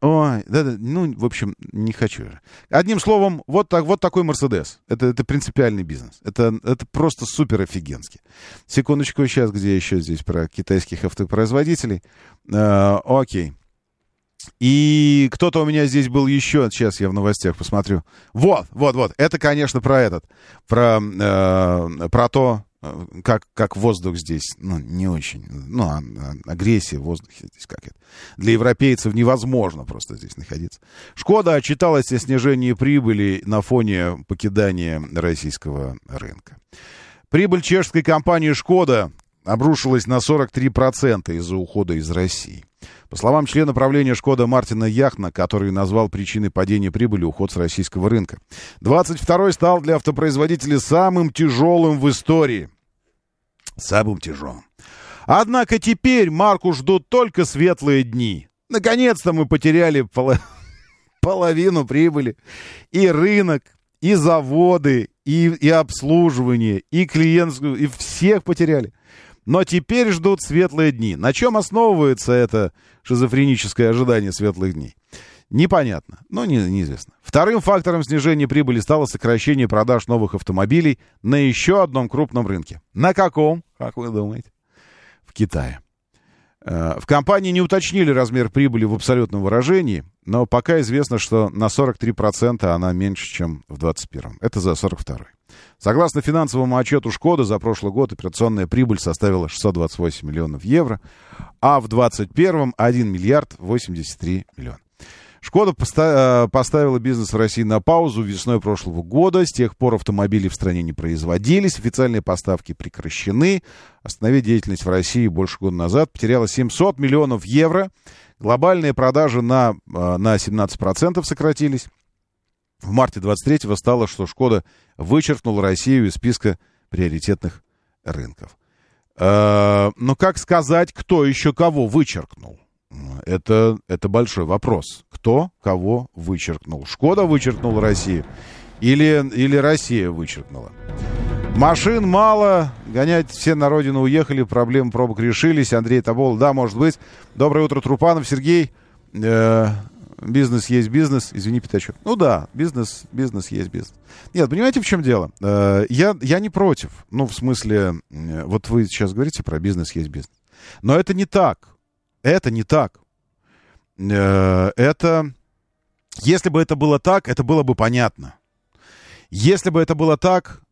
Ой, да, да, ну, в общем, не хочу. Одним словом, вот, так, вот такой Мерседес. Это, это принципиальный бизнес. Это, это просто супер офигенский. Секундочку, сейчас, где еще здесь про китайских автопроизводителей. Э, окей. И кто-то у меня здесь был еще, сейчас я в новостях посмотрю. Вот, вот, вот. Это, конечно, про этот. Про, э, про то, как, как воздух здесь, ну, не очень, ну, а, а, агрессия в воздухе здесь как это. Для европейцев невозможно просто здесь находиться. Шкода отчиталась о снижении прибыли на фоне покидания российского рынка. Прибыль чешской компании «Шкода» обрушилась на 43% из-за ухода из России. По словам члена правления «Шкода» Мартина Яхна, который назвал причиной падения прибыли уход с российского рынка. 22-й стал для автопроизводителей самым тяжелым в истории. Самым тяжелым. Однако теперь марку ждут только светлые дни. Наконец-то мы потеряли пол... (laughs) половину прибыли. И рынок, и заводы, и, и обслуживание, и клиентскую, и всех потеряли. Но теперь ждут светлые дни. На чем основывается это шизофреническое ожидание светлых дней? Непонятно, но не, неизвестно. Вторым фактором снижения прибыли стало сокращение продаж новых автомобилей на еще одном крупном рынке. На каком, как вы думаете? В Китае. Э, в компании не уточнили размер прибыли в абсолютном выражении, но пока известно, что на 43% она меньше, чем в 2021. Это за 42 Согласно финансовому отчету «Шкода», за прошлый год операционная прибыль составила 628 миллионов евро, а в 2021 1 миллиард 83 миллиона. Шкода э, поставила бизнес в России на паузу весной прошлого года. С тех пор автомобили в стране не производились, официальные поставки прекращены. Остановить деятельность в России больше года назад потеряла 700 миллионов евро. Глобальные продажи на, э, на 17% сократились. В марте 23-го стало, что Шкода вычеркнула Россию из списка приоритетных рынков. Э, но как сказать, кто еще кого вычеркнул? Это, это большой вопрос. Кто кого вычеркнул? Шкода вычеркнула Россию или, или Россия вычеркнула? Машин мало, гонять все на родину уехали, проблемы пробок решились. Андрей Табол, да, может быть. Доброе утро, Трупанов, Сергей. Э, бизнес есть бизнес. Извини, Пятачок. Ну да, бизнес, бизнес есть бизнес. Нет, понимаете, в чем дело? Э, я, я не против. Ну, в смысле, э, вот вы сейчас говорите про бизнес есть бизнес. Но это не так. Это не так. Э, это... Если бы это было так, это было бы понятно. Если бы это было так,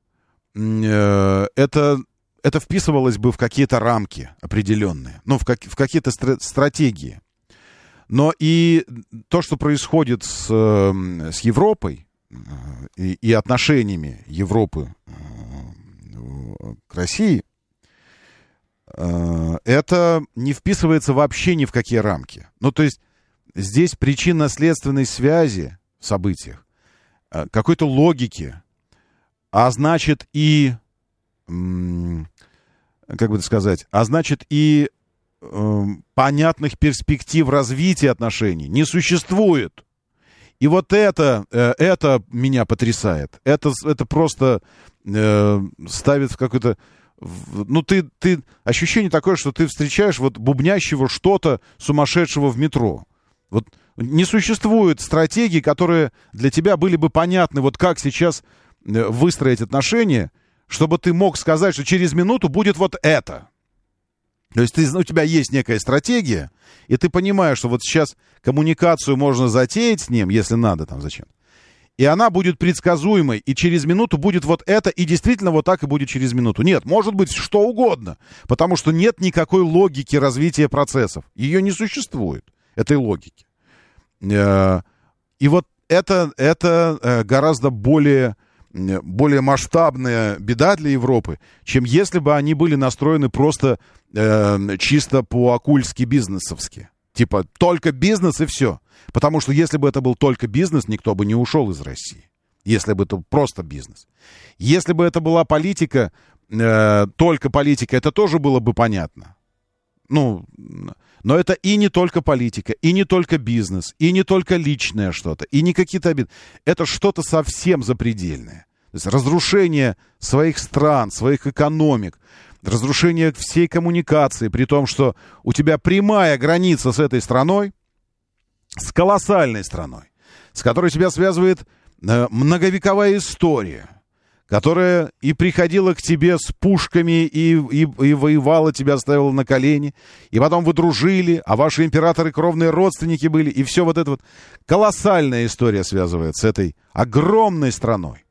это, это вписывалось бы в какие-то рамки определенные, ну, в, как, в какие-то стра- стратегии. Но и то, что происходит с, эм, с Европой э, и, и отношениями Европы э, к России, э, это не вписывается вообще ни в какие рамки. Ну, то есть здесь причинно-следственной связи в событиях, какой-то логики, а значит и, как бы это сказать, а значит и э, понятных перспектив развития отношений не существует. И вот это, э, это меня потрясает. Это, это просто э, ставит в какой-то ну, ты, ты, ощущение такое, что ты встречаешь вот бубнящего что-то сумасшедшего в метро. Вот не существует стратегии, которые для тебя были бы понятны, вот как сейчас э, выстроить отношения, чтобы ты мог сказать, что через минуту будет вот это. То есть ты, у тебя есть некая стратегия, и ты понимаешь, что вот сейчас коммуникацию можно затеять с ним, если надо там зачем. И она будет предсказуемой, и через минуту будет вот это, и действительно вот так и будет через минуту. Нет, может быть что угодно, потому что нет никакой логики развития процессов. Ее не существует, этой логики. Э, и вот это, это э, гораздо более, более масштабная беда для Европы, чем если бы они были настроены просто э, чисто по-акульски бизнесовски. Типа только бизнес и все. Потому что если бы это был только бизнес, никто бы не ушел из России. Если бы это просто бизнес. Если бы это была политика, э, только политика, это тоже было бы понятно. Ну, но это и не только политика, и не только бизнес, и не только личное что-то, и не какие-то обиды. Это что-то совсем запредельное. То есть разрушение своих стран, своих экономик, разрушение всей коммуникации, при том, что у тебя прямая граница с этой страной, с колоссальной страной, с которой тебя связывает э, многовековая история, которая и приходила к тебе с пушками и, и, и воевала, тебя ставила на колени, и потом вы дружили, а ваши императоры кровные родственники были, и все вот это вот. Колоссальная история связывает с этой огромной страной.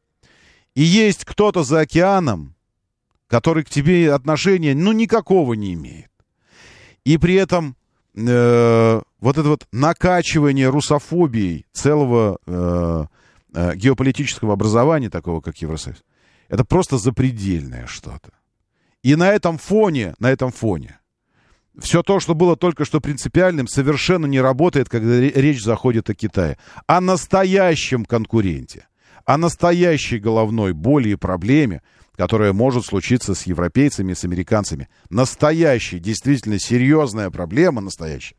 И есть кто-то за океаном, который к тебе отношения, ну, никакого не имеет. И при этом э, вот это вот накачивание русофобией целого э, э, геополитического образования, такого как Евросоюз, это просто запредельное что-то. И на этом фоне, на этом фоне, все то, что было только что принципиальным, совершенно не работает, когда речь заходит о Китае. О настоящем конкуренте, о настоящей головной боли и проблеме, которая может случиться с европейцами, с американцами. Настоящая, действительно серьезная проблема настоящая.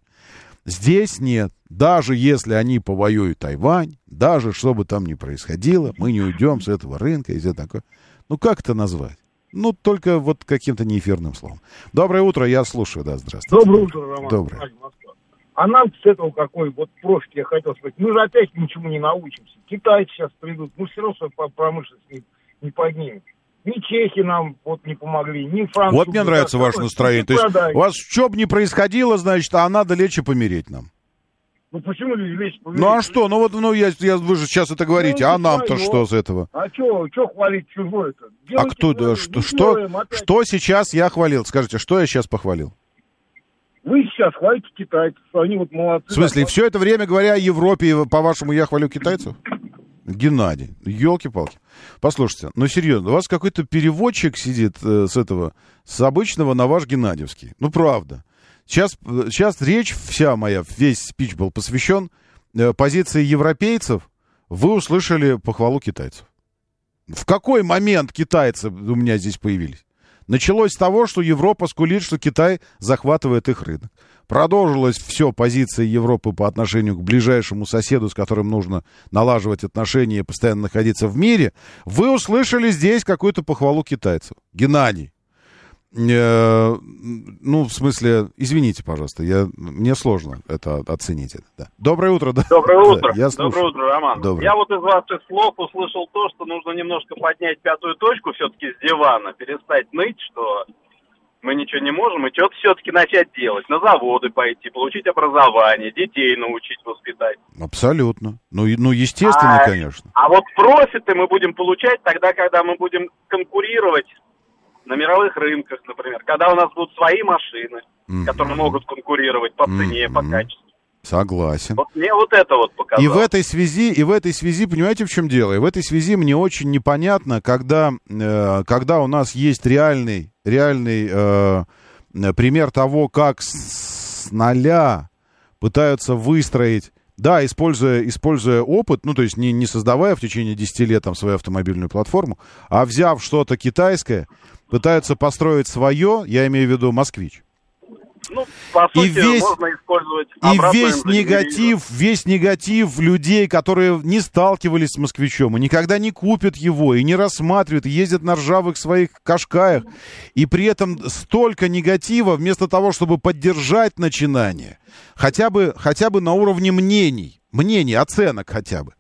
Здесь нет. Даже если они повоюют Тайвань, даже что бы там ни происходило, мы не уйдем с этого рынка и все такое. Ну, как это назвать? Ну, только вот каким-то неэфирным словом. Доброе утро, я слушаю, да, здравствуйте. Доброе утро, Роман. Доброе. А нам с этого какой, вот профит, я хотел сказать, мы же опять ничему не научимся. Китайцы сейчас придут, мы все равно свою промышленность не, не поднимем. Ни чехи нам вот не помогли, ни французы. Вот мне нравится ваше настроение. То есть у вас что бы ни происходило, значит, а надо лечь и помереть нам. Ну почему лечь помереть? Ну а что? Ну вот ну, я, я, вы же сейчас это говорите, ну, а нам-то что с этого? А что, что хвалить чужое-то? а кто, да, что, что, что сейчас я хвалил? Скажите, что я сейчас похвалил? Вы сейчас хвалите китайцев, они вот молодцы. В смысле, все это время говоря о Европе, по-вашему, я хвалю китайцев? Геннадий, елки-палки. Послушайте, ну серьезно, у вас какой-то переводчик сидит э, с этого, с обычного на ваш Геннадьевский. Ну правда. Сейчас, сейчас речь вся моя, весь спич был посвящен э, позиции европейцев. Вы услышали похвалу китайцев. В какой момент китайцы у меня здесь появились? Началось с того, что Европа скулит, что Китай захватывает их рынок. Продолжилась все позиция Европы по отношению к ближайшему соседу, с которым нужно налаживать отношения и постоянно находиться в мире. Вы услышали здесь какую-то похвалу китайцев. Геннадий. Э, ну, в смысле, извините, пожалуйста, я, мне сложно это оценить. Это, да. Доброе утро. Да. Доброе утро. Да, я Доброе утро, Роман. Доброе. Я вот из ваших слов услышал то, что нужно немножко поднять пятую точку все-таки с дивана, перестать ныть, что мы ничего не можем, и что-то все-таки начать делать. На заводы пойти, получить образование, детей научить воспитать. Абсолютно. Ну, ну естественно, а, конечно. А вот профиты мы будем получать тогда, когда мы будем конкурировать на мировых рынках, например, когда у нас будут свои машины, mm-hmm. которые могут конкурировать по цене, mm-hmm. по качеству. Согласен. Вот мне вот это вот показалось. И в этой связи, и в этой связи, понимаете, в чем дело? И в этой связи мне очень непонятно, когда, э, когда у нас есть реальный, реальный э, пример того, как с, с нуля пытаются выстроить да, используя, используя опыт, ну, то есть не, не создавая в течение 10 лет там свою автомобильную платформу, а взяв что-то китайское, пытаются построить свое, я имею в виду «Москвич». Ну, по сути, и весь, можно использовать и весь негатив, весь негатив людей, которые не сталкивались с москвичом и никогда не купят его, и не рассматривают, и ездят на ржавых своих кашкаях, и при этом столько негатива, вместо того, чтобы поддержать начинание, хотя бы, хотя бы на уровне мнений, мнений, оценок хотя бы.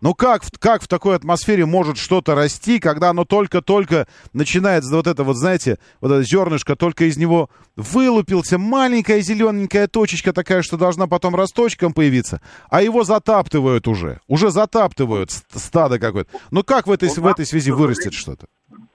Ну как, как в такой атмосфере может что-то расти, когда оно только-только начинает, вот это вот, знаете, вот это зернышко только из него вылупился, маленькая зелененькая точечка такая, что должна потом росточком появиться, а его затаптывают уже, уже затаптывают стадо какое-то. Ну как в этой, в этой связи вырастет что-то?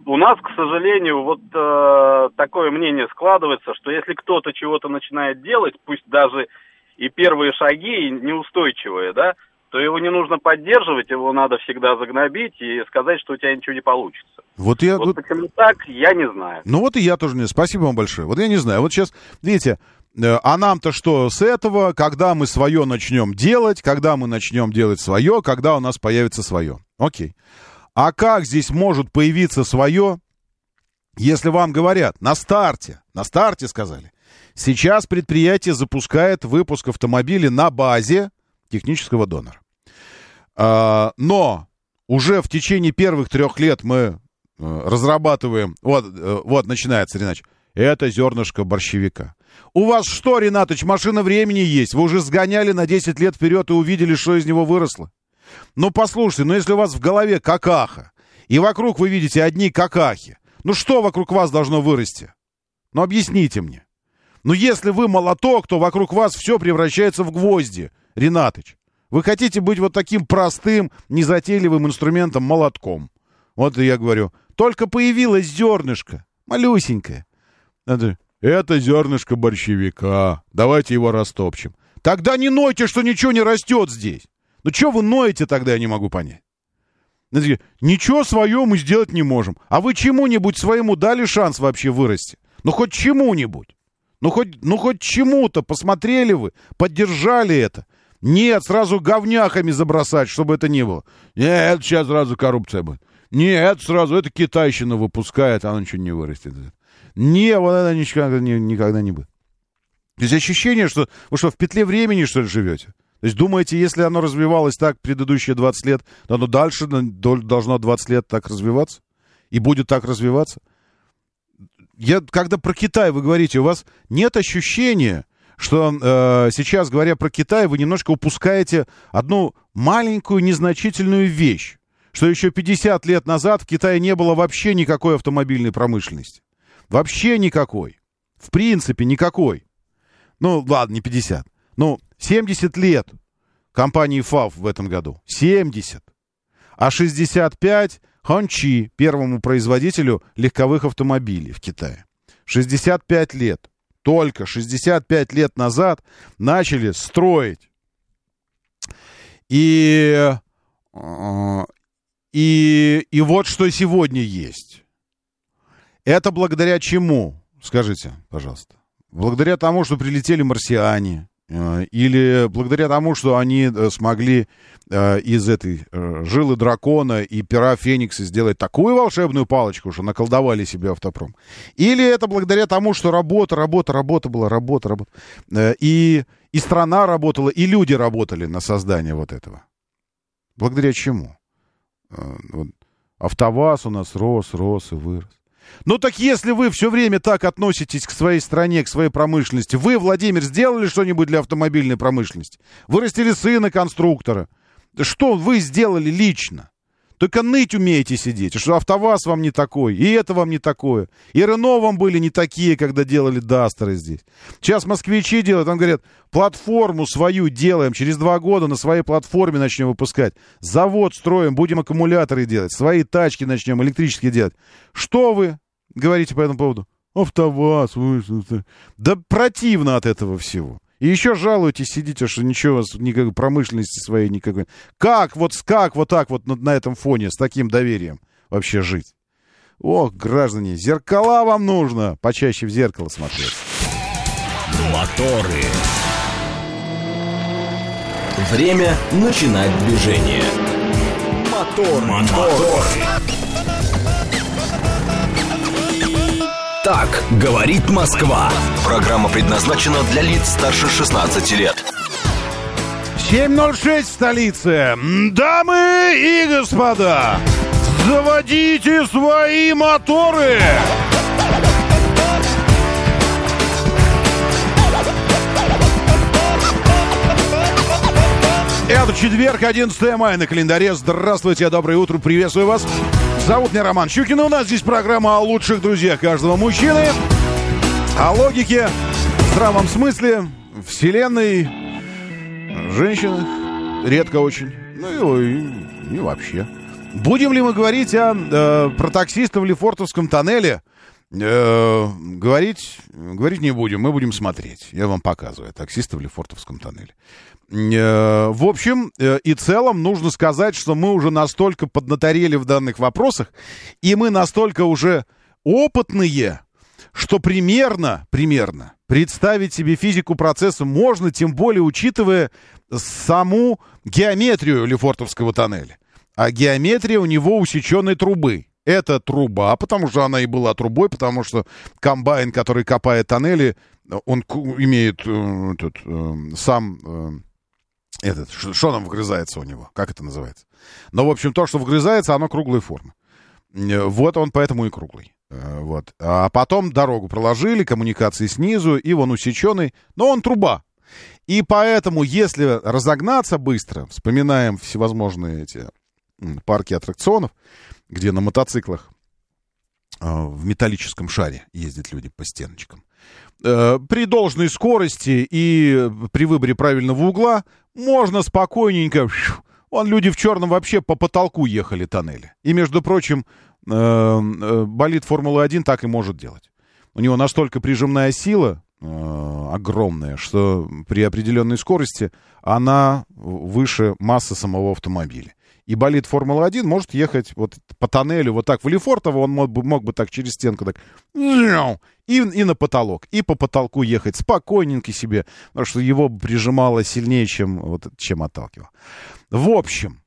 У нас, к сожалению, вот э, такое мнение складывается, что если кто-то чего-то начинает делать, пусть даже и первые шаги неустойчивые, да, то его не нужно поддерживать, его надо всегда загнобить и сказать, что у тебя ничего не получится. Вот я... Вот почему так, я не знаю. Ну вот и я тоже не... Спасибо вам большое. Вот я не знаю. Вот сейчас, видите, э, а нам-то что с этого, когда мы свое начнем делать, когда мы начнем делать свое, когда у нас появится свое. Окей. А как здесь может появиться свое, если вам говорят на старте, на старте сказали, сейчас предприятие запускает выпуск автомобилей на базе технического донора. А, но уже в течение первых трех лет мы э, разрабатываем... Вот, э, вот начинается, Ренач. Это зернышко борщевика. У вас что, Ренатыч, машина времени есть? Вы уже сгоняли на 10 лет вперед и увидели, что из него выросло? Ну, послушайте, ну если у вас в голове какаха, и вокруг вы видите одни какахи, ну что вокруг вас должно вырасти? Ну, объясните мне. Ну, если вы молоток, то вокруг вас все превращается в гвозди. Ренатыч. Вы хотите быть вот таким простым, незатейливым инструментом, молотком. Вот я говорю, только появилось зернышко, малюсенькое. Это, это зернышко борщевика, давайте его растопчем. Тогда не нойте, что ничего не растет здесь. Ну что вы ноете тогда, я не могу понять. Ничего свое мы сделать не можем. А вы чему-нибудь своему дали шанс вообще вырасти? Ну хоть чему-нибудь. Ну хоть, ну хоть чему-то посмотрели вы, поддержали это. Нет, сразу говняхами забросать, чтобы это не было. Нет, сейчас сразу коррупция будет. Нет, сразу это китайщина выпускает, а оно ничего не вырастет. Не, вот это никогда никогда не будет. То есть ощущение, что вы что, в петле времени, что ли, живете? То есть думаете, если оно развивалось так предыдущие 20 лет, то оно дальше должно 20 лет так развиваться? И будет так развиваться? Я, когда про Китай вы говорите, у вас нет ощущения, что э, сейчас, говоря про Китай, вы немножко упускаете одну маленькую незначительную вещь, что еще 50 лет назад в Китае не было вообще никакой автомобильной промышленности. Вообще никакой. В принципе, никакой. Ну, ладно, не 50. Ну, 70 лет компании ФАВ в этом году. 70. А 65 Хончи, первому производителю легковых автомобилей в Китае. 65 лет только 65 лет назад начали строить. И, э, и, и вот что сегодня есть. Это благодаря чему? Скажите, пожалуйста. Благодаря тому, что прилетели марсиане, или благодаря тому, что они э, смогли э, из этой жилы дракона и пера Феникса сделать такую волшебную палочку, что наколдовали себе автопром. Или это благодаря тому, что работа, работа, работа была, работа, работа. И, и страна работала, и люди работали на создание вот этого. Благодаря чему? АвтоВАЗ у нас рос, рос и вырос. Ну так если вы все время так относитесь к своей стране, к своей промышленности, вы, Владимир, сделали что-нибудь для автомобильной промышленности? Вырастили сына конструктора. Что вы сделали лично? Только ныть умеете сидеть, что АвтоВАЗ вам не такой, и это вам не такое. И Рено вам были не такие, когда делали Дастеры здесь. Сейчас москвичи делают, там говорят, платформу свою делаем, через два года на своей платформе начнем выпускать. Завод строим, будем аккумуляторы делать, свои тачки начнем электрические делать. Что вы говорите по этому поводу? АвтоВАЗ. Да противно от этого всего. И еще жалуетесь, сидите, что ничего у вас никакой промышленности своей никакой. Как вот, как вот так вот на, на этом фоне с таким доверием вообще жить? Ох, граждане, зеркала вам нужно почаще в зеркало смотреть. Моторы. Время начинать движение. Мотор, мотор. мотор. Так говорит Москва. Программа предназначена для лиц старше 16 лет. 7.06 в столице. Дамы и господа, заводите свои моторы! Это четверг, 11 мая на календаре. Здравствуйте, доброе утро, приветствую вас. Зовут меня Роман Щукин, и у нас здесь программа о лучших друзьях каждого мужчины, о логике, здравом смысле, вселенной, женщинах, редко очень, ну и, и, и вообще. Будем ли мы говорить о, э, про таксиста в Лефортовском тоннеле? Э, говорить, говорить не будем, мы будем смотреть. Я вам показываю таксиста в Лефортовском тоннеле. Э, в общем э, и целом нужно сказать, что мы уже настолько поднаторели в данных вопросах, и мы настолько уже опытные, что примерно, примерно представить себе физику процесса можно, тем более учитывая саму геометрию Лефортовского тоннеля. А геометрия у него усеченной трубы. Это труба, потому что она и была трубой, потому что комбайн, который копает тоннели, он имеет э, этот, э, сам э, этот, что там вгрызается у него? Как это называется? Но, в общем, то, что вгрызается, оно круглой формы. Э, вот он поэтому и круглый. Э, вот. А потом дорогу проложили, коммуникации снизу, и он усеченный, но он труба. И поэтому, если разогнаться быстро, вспоминаем всевозможные эти парки аттракционов, где на мотоциклах э, в металлическом шаре ездят люди по стеночкам. При должной скорости и при выборе правильного угла можно спокойненько... Он люди в черном вообще по потолку ехали тоннели. И, между прочим, э, э, болит Формулы-1 так и может делать. У него настолько прижимная сила э, огромная, что при определенной скорости она выше массы самого автомобиля. И болит Формула-1 может ехать вот по тоннелю, вот так в Лефортово, он мог бы, мог бы так через стенку так и, и на потолок, и по потолку ехать спокойненько себе, потому что его прижимало сильнее, чем, вот, чем отталкивало. В общем,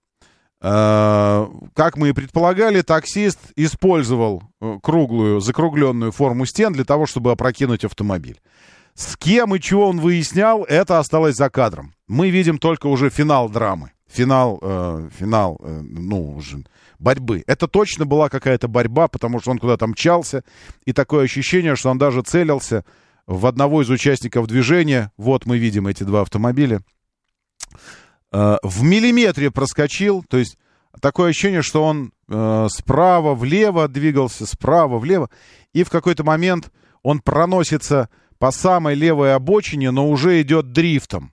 э, как мы и предполагали, таксист использовал э, круглую, закругленную форму стен для того, чтобы опрокинуть автомобиль. С кем и чего он выяснял, это осталось за кадром. Мы видим только уже финал драмы. Финал, э, финал, э, ну, уже борьбы. Это точно была какая-то борьба, потому что он куда-то мчался, и такое ощущение, что он даже целился в одного из участников движения. Вот мы видим эти два автомобиля. Э, в миллиметре проскочил, то есть такое ощущение, что он э, справа влево двигался, справа влево, и в какой-то момент он проносится по самой левой обочине, но уже идет дрифтом.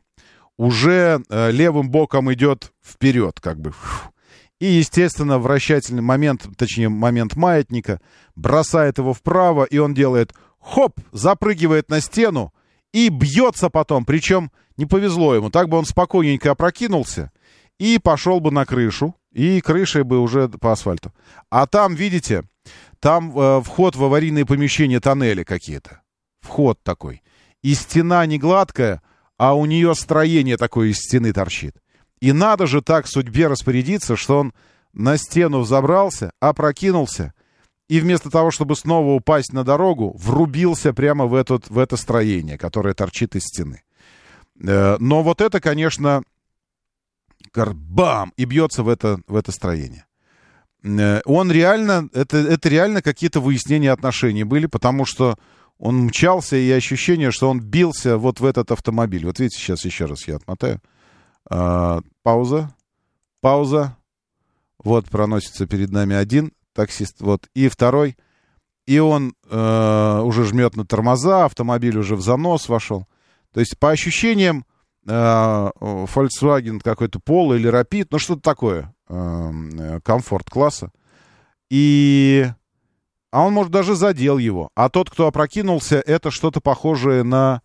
Уже э, левым боком идет вперед, как бы. И, естественно, вращательный момент, точнее, момент маятника, бросает его вправо, и он делает хоп, запрыгивает на стену и бьется потом. Причем не повезло ему. Так бы он спокойненько опрокинулся и пошел бы на крышу, и крышей бы уже по асфальту. А там, видите, там э, вход в аварийные помещения, тоннели какие-то. Вход такой. И стена не гладкая, а у нее строение такое из стены торчит. И надо же так судьбе распорядиться, что он на стену взобрался, опрокинулся, и вместо того, чтобы снова упасть на дорогу, врубился прямо в, этот, в это строение, которое торчит из стены. Э, но вот это, конечно, бам, и бьется в это, в это строение. Э, он реально, это, это реально какие-то выяснения отношений были, потому что он мчался, и ощущение, что он бился вот в этот автомобиль. Вот видите, сейчас еще раз я отмотаю. А, пауза. Пауза. Вот проносится перед нами один таксист, вот, и второй. И он э, уже жмет на тормоза, автомобиль уже в занос вошел. То есть, по ощущениям, э, Volkswagen какой-то Polo или Rapid, ну, что-то такое, э, комфорт класса. И... А он, может, даже задел его. А тот, кто опрокинулся, это что-то похожее на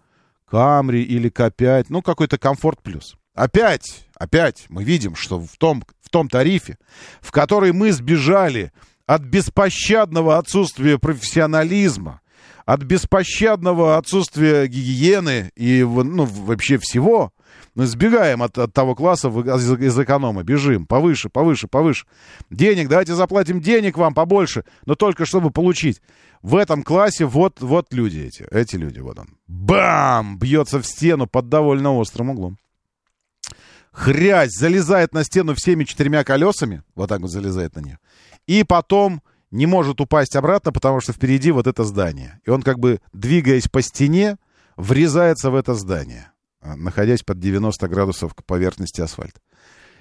Camry или К5, ну, какой-то комфорт плюс. Опять, опять мы видим, что в том, в том тарифе, в который мы сбежали от беспощадного отсутствия профессионализма, от беспощадного отсутствия гигиены и ну, вообще всего, сбегаем от, от того класса из, из эконома, бежим повыше, повыше, повыше. Денег, давайте заплатим денег вам побольше, но только чтобы получить. В этом классе вот, вот люди эти, эти люди, вот он. Бам! Бьется в стену под довольно острым углом. Хрясь, залезает на стену всеми четырьмя колесами, вот так вот залезает на нее. И потом не может упасть обратно, потому что впереди вот это здание. И он как бы, двигаясь по стене, врезается в это здание, находясь под 90 градусов к поверхности асфальта.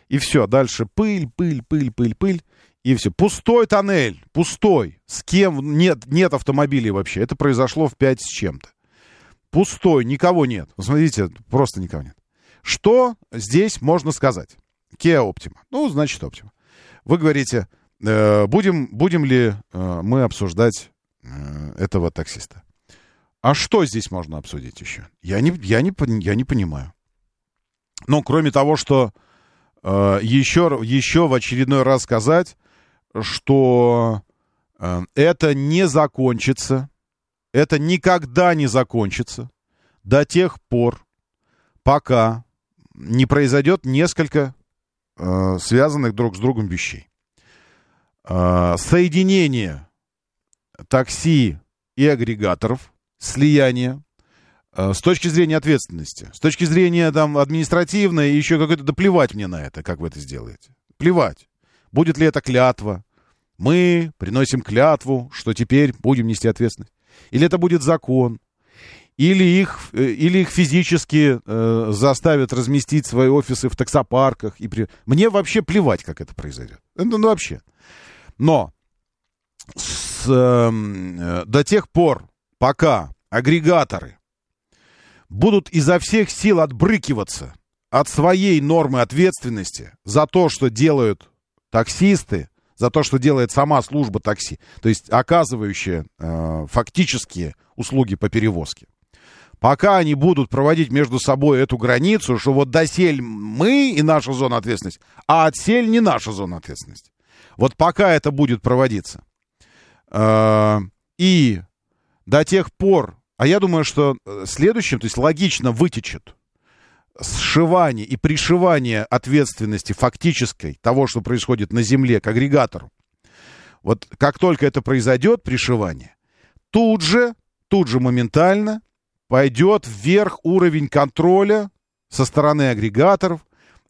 И все, дальше пыль, пыль, пыль, пыль, пыль. И все. Пустой тоннель, пустой. С кем? Нет, нет автомобилей вообще. Это произошло в 5 с чем-то. Пустой, никого нет. Смотрите, просто никого нет. Что здесь можно сказать? Kia Optima. Ну, значит, Optima. Вы говорите, э, будем, будем ли э, мы обсуждать э, этого таксиста? А что здесь можно обсудить еще? Я не, я не, я не понимаю. Ну, кроме того, что э, еще, еще в очередной раз сказать, что э, это не закончится, это никогда не закончится до тех пор, пока не произойдет несколько э, связанных друг с другом вещей. Э, соединение такси и агрегаторов, слияние, э, с точки зрения ответственности, с точки зрения там административной, еще какой-то, да плевать мне на это, как вы это сделаете. Плевать. Будет ли это клятва? Мы приносим клятву, что теперь будем нести ответственность. Или это будет закон, или их, э, или их физически э, заставят разместить свои офисы в таксопарках. И при... Мне вообще плевать, как это произойдет. Ну, ну вообще. Но с, эм, э, до тех пор, пока агрегаторы будут изо всех сил отбрыкиваться от своей нормы ответственности за то, что делают таксисты, за то, что делает сама служба такси, то есть оказывающая э, фактические услуги по перевозке пока они будут проводить между собой эту границу, что вот досель мы и наша зона ответственности, а отсель не наша зона ответственности. Вот пока это будет проводиться. Э, и до тех пор, а я думаю, что э, следующим, то есть логично вытечет сшивание и пришивание ответственности фактической того, что происходит на Земле к агрегатору. Вот как только это произойдет, пришивание, тут же, тут же моментально пойдет вверх уровень контроля со стороны агрегаторов,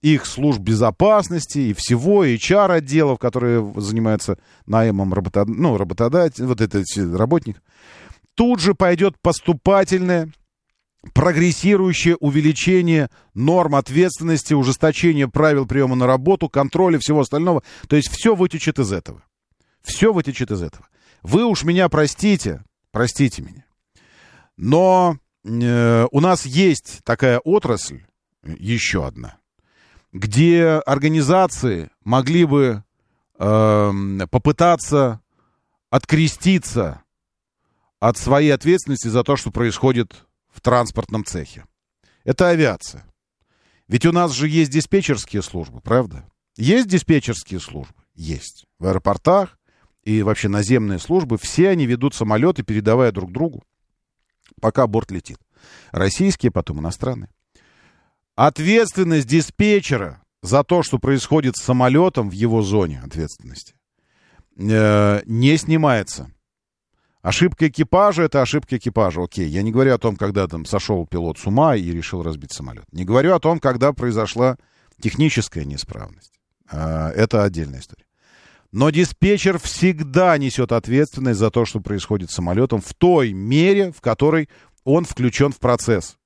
их служб безопасности и всего, и HR-отделов, которые занимаются наймом работод... ну, работодателя, вот этот работник. Тут же пойдет поступательное, прогрессирующее увеличение норм ответственности, ужесточение правил приема на работу, контроля всего остального. То есть все вытечет из этого. Все вытечет из этого. Вы уж меня простите, простите меня. Но Э, у нас есть такая отрасль, еще одна, где организации могли бы э, попытаться откреститься от своей ответственности за то, что происходит в транспортном цехе. Это авиация. Ведь у нас же есть диспетчерские службы, правда? Есть диспетчерские службы? Есть. В аэропортах и вообще наземные службы, все они ведут самолеты, передавая друг другу пока борт летит. Российские, потом иностранные. Ответственность диспетчера за то, что происходит с самолетом в его зоне ответственности, э, не снимается. Ошибка экипажа — это ошибка экипажа. Окей, я не говорю о том, когда там сошел пилот с ума и решил разбить самолет. Не говорю о том, когда произошла техническая неисправность. Э, это отдельная история. Но диспетчер всегда несет ответственность за то, что происходит с самолетом в той мере, в которой он включен в процесс.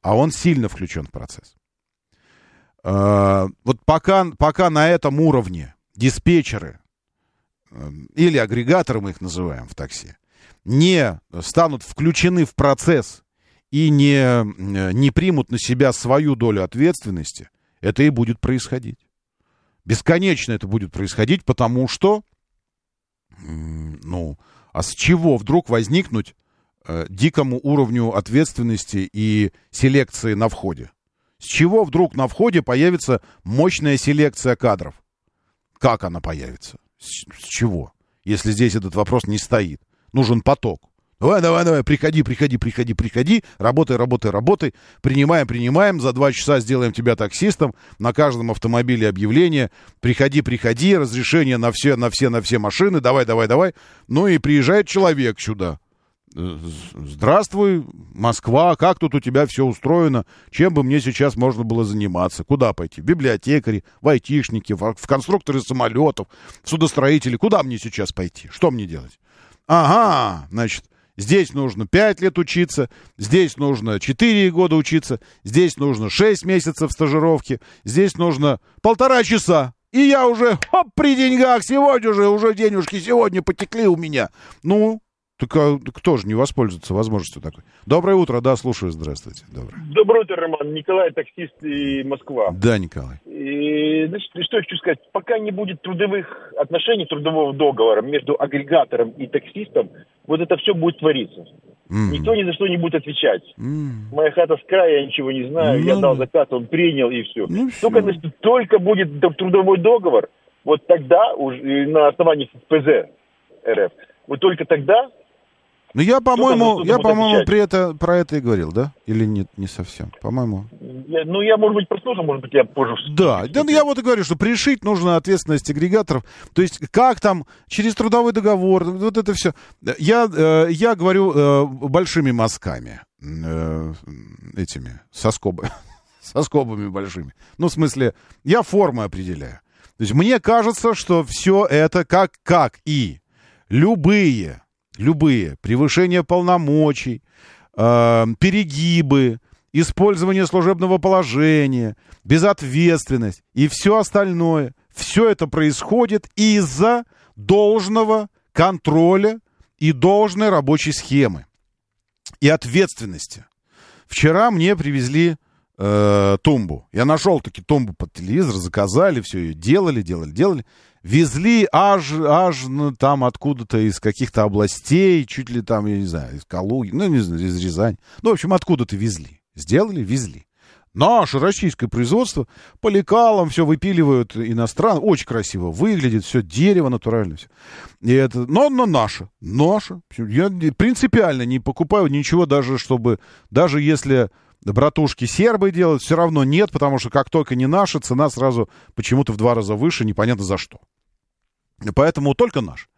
А он сильно включен в процесс. А, вот пока, пока на этом уровне диспетчеры э, или агрегаторы, мы их называем в такси, не станут включены в процесс и не, э, не примут на себя свою долю ответственности, это и будет происходить. Бесконечно это будет происходить, потому что, ну, а с чего вдруг возникнуть э, дикому уровню ответственности и селекции на входе? С чего вдруг на входе появится мощная селекция кадров? Как она появится? С, с чего? Если здесь этот вопрос не стоит. Нужен поток. Давай, давай, давай, приходи, приходи, приходи, приходи, работай, работай, работай, принимаем, принимаем, за два часа сделаем тебя таксистом, на каждом автомобиле объявление, приходи, приходи, разрешение на все, на все, на все машины, давай, давай, давай. Ну и приезжает человек сюда. Э, здравствуй, Москва, как тут у тебя все устроено? Чем бы мне сейчас можно было заниматься? Куда пойти? Библиотекари, в айтишники, в, конструкторы самолетов, судостроители. Куда мне сейчас пойти? Что мне делать? Ага, значит, Здесь нужно 5 лет учиться, здесь нужно 4 года учиться, здесь нужно 6 месяцев стажировки, здесь нужно полтора часа. И я уже, хоп, при деньгах, сегодня же, уже денежки сегодня потекли у меня. Ну, так а кто же не воспользуется возможностью такой? Доброе утро, да, слушаю, здравствуйте. Доброе. Доброе утро, Роман. Николай, таксист и Москва. Да, Николай. И, значит, что я хочу сказать. Пока не будет трудовых отношений, трудового договора между агрегатором и таксистом, вот это все будет твориться. Mm. Никто ни за что не будет отвечать. Mm. Моя хата с края, я ничего не знаю. Mm. Я дал заказ, он принял и все. Ну, только, значит, только будет трудовой договор, вот тогда, уже на основании ПЗ РФ, вот только тогда ну, я, по-моему, я, по-моему, при это, про это и говорил, да? Или нет, не совсем? По-моему. ну, я, может быть, прослушал, может быть, я позже... Да, да, ну, я вот и говорю, что пришить нужно ответственность агрегаторов. То есть, как там, через трудовой договор, вот это все. Я, э, я говорю э, большими мазками, э, этими, соскобы, (laughs) соскобами большими. Ну, в смысле, я формы определяю. То есть, мне кажется, что все это как, как и любые любые, превышение полномочий, э, перегибы, использование служебного положения, безответственность и все остальное. Все это происходит из-за должного контроля и должной рабочей схемы и ответственности. Вчера мне привезли э, тумбу. Я нашел таки тумбу под телевизор, заказали, все ее делали, делали, делали везли аж, аж ну, там откуда-то из каких-то областей, чуть ли там, я не знаю, из Калуги, ну, не знаю, из Рязани. Ну, в общем, откуда-то везли. Сделали, везли. Наше российское производство по лекалам все выпиливают иностранно. Очень красиво выглядит, все дерево натурально. Все. И это, но, но наше. Наше. Я принципиально не покупаю ничего даже, чтобы... Даже если братушки сербы делают, все равно нет, потому что как только не наша, цена сразу почему-то в два раза выше, непонятно за что. Поэтому только наш.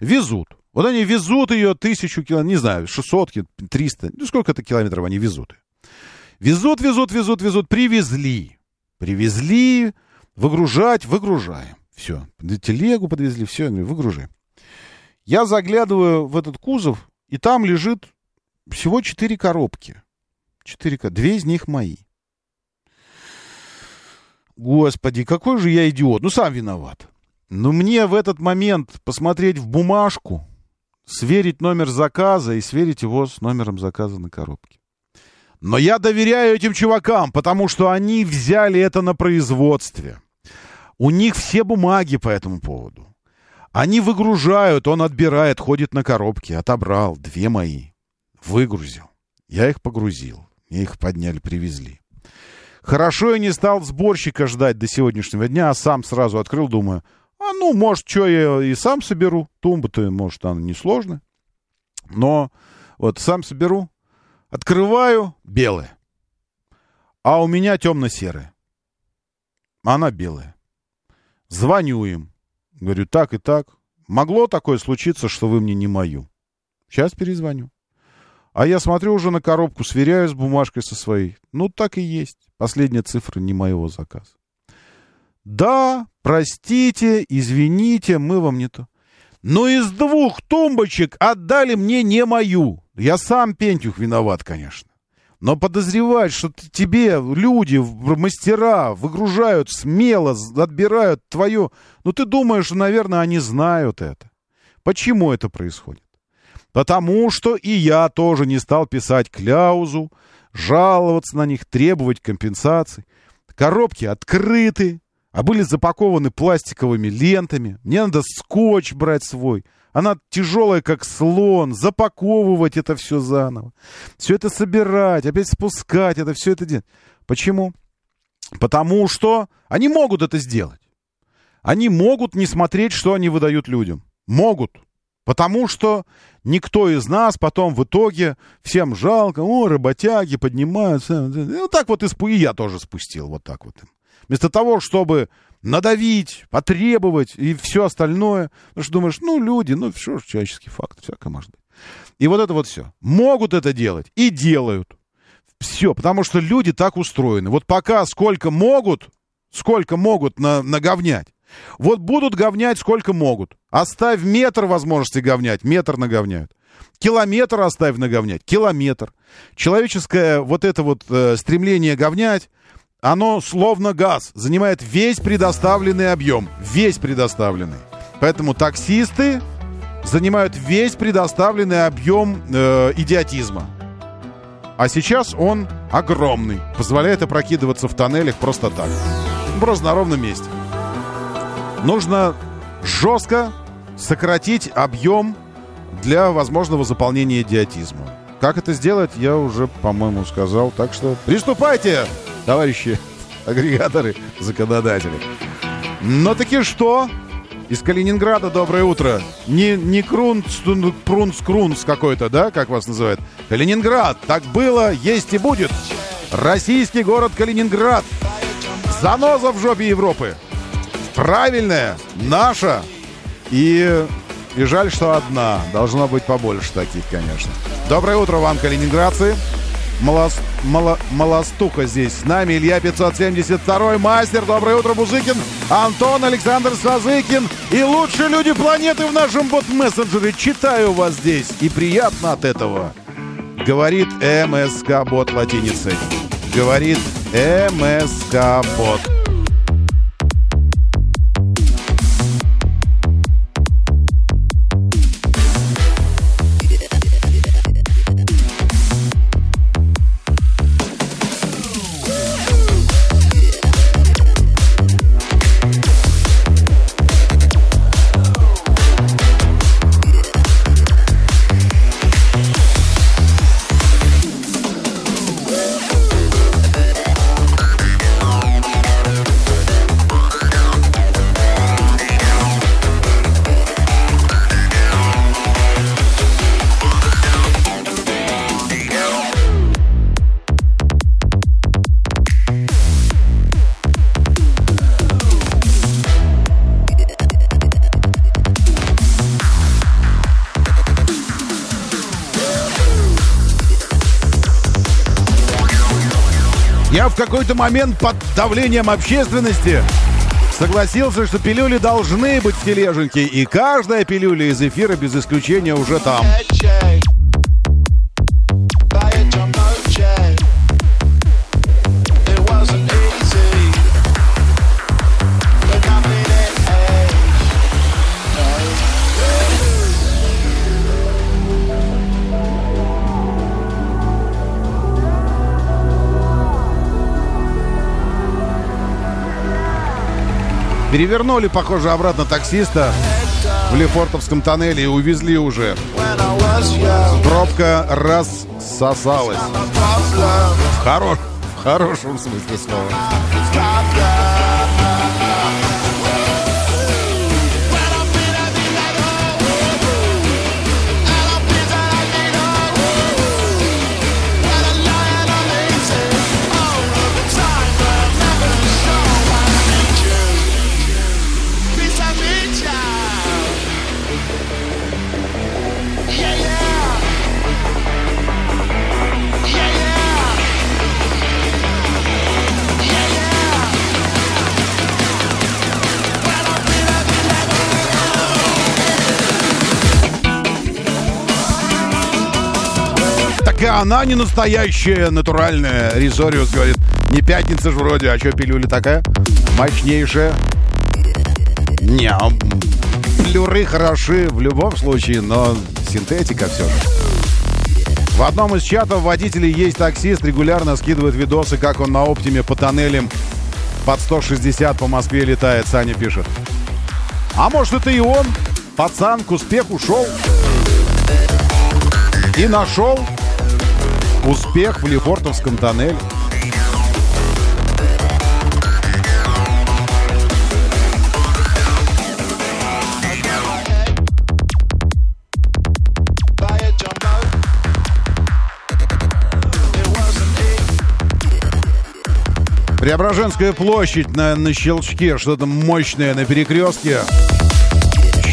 Везут. Вот они везут ее тысячу километров, не знаю, 600, 300, ну сколько это километров они везут. Везут, везут, везут, везут, привезли. Привезли, выгружать, выгружаем. Все, телегу подвезли, все, выгружаем. Я заглядываю в этот кузов, и там лежит всего четыре коробки. Четыре коробки. Две из них мои. Господи, какой же я идиот. Ну, сам виноват. Но мне в этот момент посмотреть в бумажку, сверить номер заказа и сверить его с номером заказа на коробке. Но я доверяю этим чувакам, потому что они взяли это на производстве. У них все бумаги по этому поводу. Они выгружают, он отбирает, ходит на коробке. Отобрал две мои. Выгрузил. Я их погрузил. Их подняли, привезли. Хорошо я не стал сборщика ждать до сегодняшнего дня, а сам сразу открыл, думаю, а ну, может, что я и сам соберу. Тумба-то, может, она несложная. Но вот сам соберу. Открываю, белая. А у меня темно-серая. Она белая. Звоню им. Говорю, так и так. Могло такое случиться, что вы мне не мою. Сейчас перезвоню. А я смотрю уже на коробку, сверяю с бумажкой со своей. Ну, так и есть. Последняя цифра не моего заказа. Да, простите, извините, мы вам не то. Но из двух тумбочек отдали мне не мою. Я сам, Пентюх, виноват, конечно. Но подозревать, что тебе люди, мастера выгружают смело, отбирают твое... Ну, ты думаешь, наверное, они знают это. Почему это происходит? Потому что и я тоже не стал писать кляузу, жаловаться на них, требовать компенсаций. Коробки открыты, а были запакованы пластиковыми лентами. Мне надо скотч брать свой. Она тяжелая, как слон. Запаковывать это все заново. Все это собирать, опять спускать, это все это делать. Почему? Потому что они могут это сделать. Они могут не смотреть, что они выдают людям. Могут. Потому что никто из нас потом в итоге всем жалко, о, работяги поднимаются. Ну, так вот и я тоже спустил, вот так вот. Вместо того, чтобы надавить, потребовать и все остальное. Потому что думаешь, ну, люди, ну, что ж, человеческий факт, всякое может быть. И вот это вот все. Могут это делать и делают. Все, потому что люди так устроены. Вот пока сколько могут, сколько могут на, наговнять, вот будут говнять сколько могут. Оставь метр возможности говнять, метр наговняют. Километр оставь наговнять, километр. Человеческое вот это вот э, стремление говнять, оно словно газ, занимает весь предоставленный объем, весь предоставленный. Поэтому таксисты занимают весь предоставленный объем э, идиотизма. А сейчас он огромный, позволяет опрокидываться в тоннелях просто так. Просто на ровном месте. Нужно жестко сократить объем для возможного заполнения идиотизма. Как это сделать, я уже, по-моему, сказал. Так что приступайте! товарищи (laughs) агрегаторы, законодатели. Но таки что? Из Калининграда доброе утро. Не, не Крунц, Прунц, Крунц какой-то, да, как вас называют? Калининград. Так было, есть и будет. Российский город Калининград. Заноза в жопе Европы. Правильная, наша. И, и жаль, что одна. Должно быть побольше таких, конечно. Доброе утро вам, калининградцы. Малос, мало, Малостука здесь с нами. Илья 572 мастер. Доброе утро, Бузыкин. Антон Александр Сазыкин. И лучшие люди планеты в нашем бот-мессенджере. Читаю вас здесь. И приятно от этого. Говорит МСК-бот латиницей. Говорит МСК-бот. Какой-то момент под давлением общественности согласился, что пилюли должны быть в тележеньке, и каждая пилюля из эфира без исключения уже там. Перевернули, похоже, обратно таксиста в Лефортовском тоннеле и увезли уже. Пробка рассосалась. В, хорош, в хорошем смысле слова. И она не настоящая, натуральная. Ризориус говорит, не пятница же вроде, а что пилюля такая? Мощнейшая. Не, плюры хороши в любом случае, но синтетика все же. В одном из чатов водителей есть таксист, регулярно скидывает видосы, как он на оптиме по тоннелям под 160 по Москве летает, Саня пишет. А может это и он? Пацан к успеху шел. И нашел Успех в Лефортовском тоннеле. Преображенская площадь на, на щелчке, что-то мощное на перекрестке.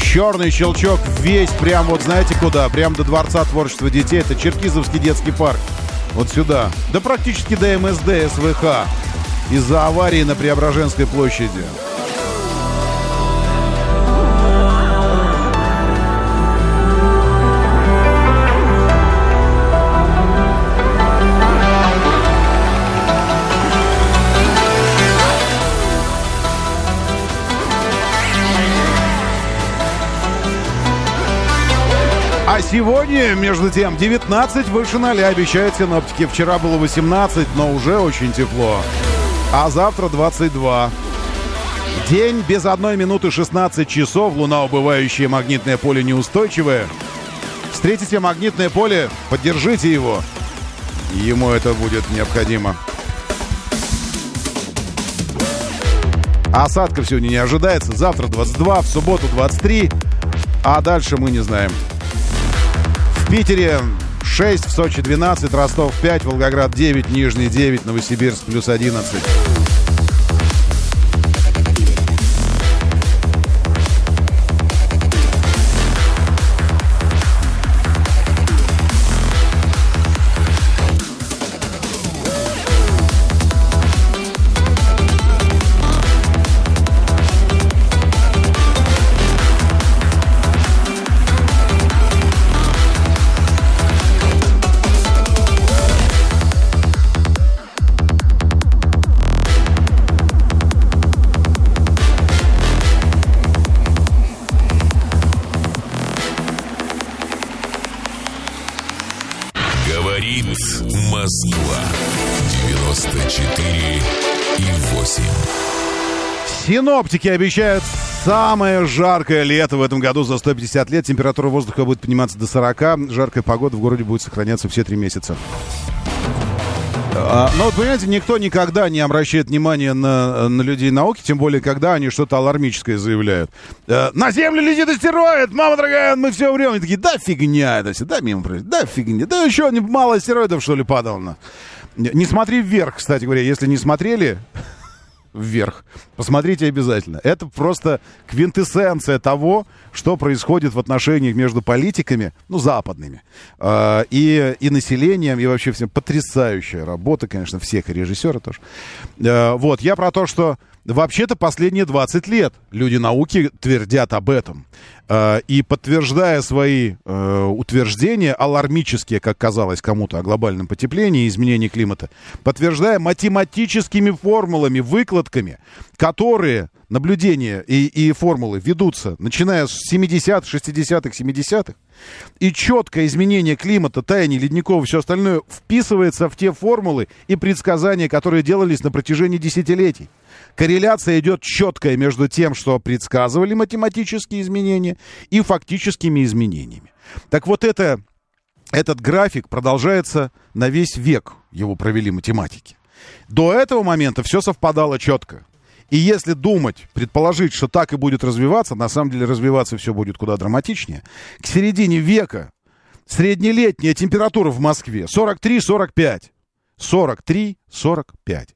Черный щелчок весь прям вот знаете куда, прям до Дворца творчества детей. Это Черкизовский детский парк. Вот сюда. Да практически до МСД СВХ. Из-за аварии на Преображенской площади. А сегодня, между тем, 19 выше 0 обещают синоптики. Вчера было 18, но уже очень тепло. А завтра 22. День без одной минуты 16 часов. Луна убывающая, магнитное поле неустойчивое. Встретите магнитное поле, поддержите его. Ему это будет необходимо. Осадков сегодня не ожидается. Завтра 22, в субботу 23. А дальше мы не знаем. В Питере 6, в Сочи 12, Ростов 5, Волгоград 9, Нижний 9, Новосибирск плюс 11. Синоптики обещают самое жаркое лето в этом году за 150 лет. Температура воздуха будет подниматься до 40. Жаркая погода в городе будет сохраняться все три месяца. А, но вот, понимаете, никто никогда не обращает внимания на, на людей науки, тем более, когда они что-то алармическое заявляют. Э, на Землю летит астероид! Мама дорогая, мы все умрем! Они такие, да фигня это все, да мимо пройдет, да фигня, да еще мало астероидов, что ли, падало. Не смотри вверх, кстати говоря, если не смотрели, вверх. Посмотрите обязательно. Это просто квинтэссенция того, что происходит в отношениях между политиками, ну, западными, э, и, и населением, и вообще всем. Потрясающая работа, конечно, всех, и режиссера тоже. Э, вот, я про то, что Вообще-то последние 20 лет люди науки твердят об этом. Э, и подтверждая свои э, утверждения, алармические, как казалось кому-то, о глобальном потеплении и изменении климата, подтверждая математическими формулами, выкладками, которые наблюдения и, и формулы ведутся, начиная с 70-х, 60-х, 70-х, и четкое изменение климата, таяние ледников и все остальное вписывается в те формулы и предсказания, которые делались на протяжении десятилетий. Корреляция идет четкая между тем, что предсказывали математические изменения, и фактическими изменениями. Так вот это, этот график продолжается на весь век, его провели математики. До этого момента все совпадало четко. И если думать, предположить, что так и будет развиваться, на самом деле развиваться все будет куда драматичнее, к середине века среднелетняя температура в Москве 43-45. 43-45.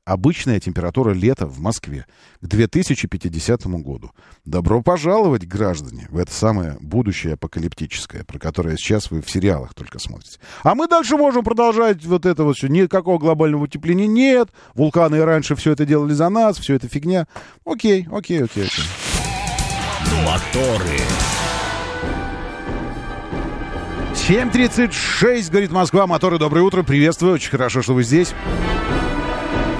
Обычная температура лета в Москве к 2050 году. Добро пожаловать, граждане, в это самое будущее апокалиптическое, про которое сейчас вы в сериалах только смотрите. А мы дальше можем продолжать вот это вот все. Никакого глобального утепления нет. Вулканы и раньше все это делали за нас, все это фигня. Окей, окей, окей, окей. Моторы. 7.36, говорит Москва. Моторы, доброе утро. Приветствую. Очень хорошо, что вы здесь.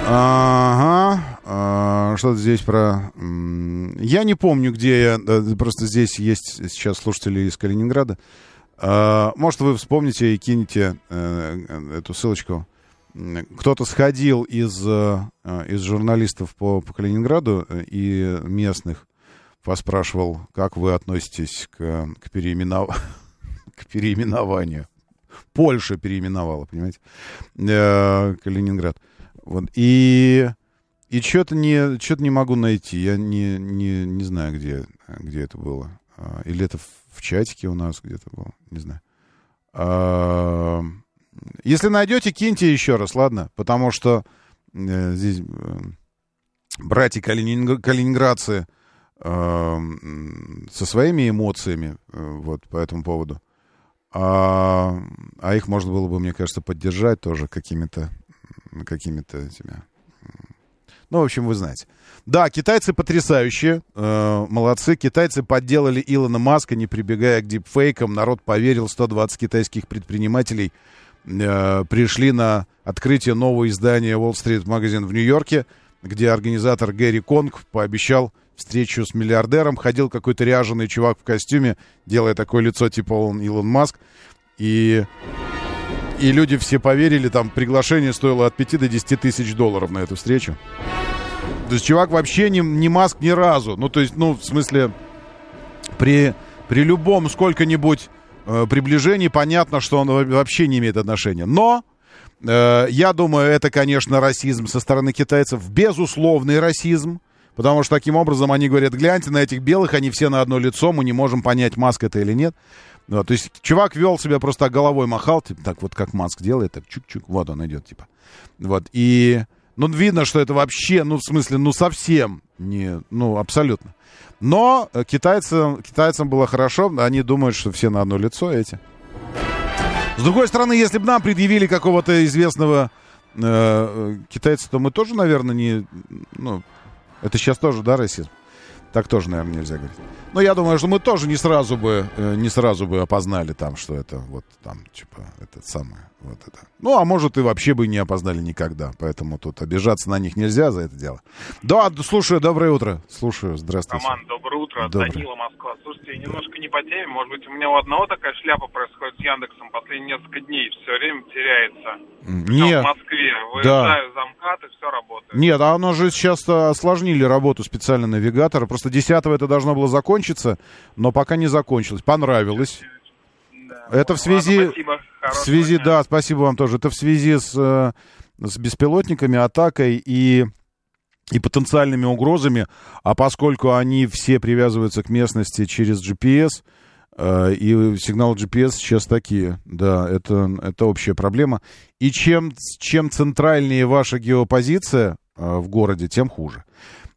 Ага. А, что-то здесь про... Я не помню, где я... Просто здесь есть сейчас слушатели из Калининграда. А, может, вы вспомните и кинете э, эту ссылочку. Кто-то сходил из, э, из журналистов по, по Калининграду э, и местных, поспрашивал, как вы относитесь к, к переименованию (laughs) к переименованию. Польша переименовала, понимаете, э, Калининград. Вот. И, и что-то не, что не могу найти. Я не, не, не знаю, где, где это было. А, или это в, чатике у нас где-то было. Не знаю. А, если найдете, киньте еще раз, ладно? Потому что э, здесь... Э, братья калининградцы со своими эмоциями вот по этому поводу. А, а их можно было бы, мне кажется, поддержать тоже какими-то какими-то этими. Ну, в общем, вы знаете. Да, китайцы потрясающие, э, молодцы. Китайцы подделали Илона Маска, не прибегая к дипфейкам. Народ поверил, 120 китайских предпринимателей э, пришли на открытие нового издания Wall Street Magazine в Нью-Йорке, где организатор Гэри Конг пообещал встречу с миллиардером. Ходил какой-то ряженый чувак в костюме, делая такое лицо типа он Илон Маск. И, и люди все поверили, там приглашение стоило от 5 до 10 тысяч долларов на эту встречу. То есть чувак вообще не, не Маск ни разу. Ну, то есть, ну, в смысле, при, при любом сколько-нибудь э, приближении понятно, что он вообще не имеет отношения. Но э, я думаю, это, конечно, расизм со стороны китайцев. Безусловный расизм. Потому что таким образом они говорят, гляньте на этих белых, они все на одно лицо, мы не можем понять, Маск это или нет. Вот, то есть чувак вел себя просто головой махал, типа, так вот как Маск делает, так чук-чук, вот он идет, типа. Вот, и, ну, видно, что это вообще, ну, в смысле, ну, совсем не, ну, абсолютно. Но китайцам, китайцам было хорошо, они думают, что все на одно лицо эти. С другой стороны, если бы нам предъявили какого-то известного э, китайца, то мы тоже, наверное, не, ну, это сейчас тоже, да, расизм? Так тоже, наверное, нельзя говорить. Но я думаю, что мы тоже не сразу бы, э, не сразу бы опознали там, что это вот там, типа, этот самый, вот это. Ну, а может, и вообще бы не опознали никогда. Поэтому тут обижаться на них нельзя за это дело. Да, слушаю, доброе утро. Слушаю, здравствуйте. Роман, доброе утро. Доброе. Данила, Москва. Слушайте, немножко не по теме. Может быть, у меня у одного такая шляпа происходит с Яндексом. Последние несколько дней все время теряется. Нет. в Москве. Выезжаю да. за МКАД, и все работает. Нет, а оно же сейчас осложнили работу специально навигатора. Просто 10 это должно было закончиться, но пока не закончилось. Понравилось. Да. Это в связи... Ладно, в связи, дня. да, спасибо вам тоже. Это в связи с, э, с беспилотниками, атакой и и потенциальными угрозами, а поскольку они все привязываются к местности через GPS, э, и сигналы GPS сейчас такие, да, это, это общая проблема. И чем, чем центральнее ваша геопозиция э, в городе, тем хуже.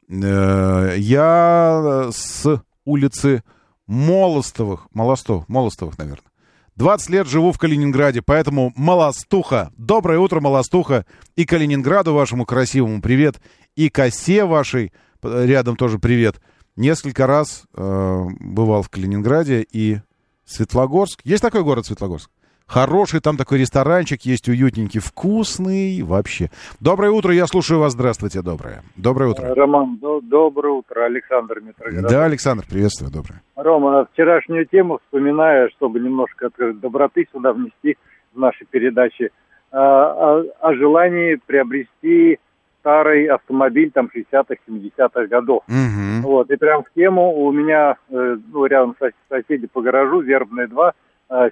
Э, я с улицы Молостовых, Молостов, Молостовых, наверное. 20 лет живу в Калининграде, поэтому Молостуха. Доброе утро, Молостуха. И Калининграду вашему красивому привет. И косе вашей рядом тоже привет. Несколько раз э, бывал в Калининграде и Светлогорск. Есть такой город Светлогорск? Хороший там такой ресторанчик есть, уютненький, вкусный вообще. Доброе утро, я слушаю вас. Здравствуйте, доброе. Доброе утро. Роман, до, доброе утро. Александр Митрогород. Да, Александр, приветствую, доброе. Рома, вчерашнюю тему вспоминая, чтобы немножко доброты сюда внести в наши передачи, о, о, о желании приобрести старый автомобиль там 60-х, 70-х годов. Угу. Вот, и прям в тему у меня, э, ну, рядом соседи по гаражу, Вербная 2, Э,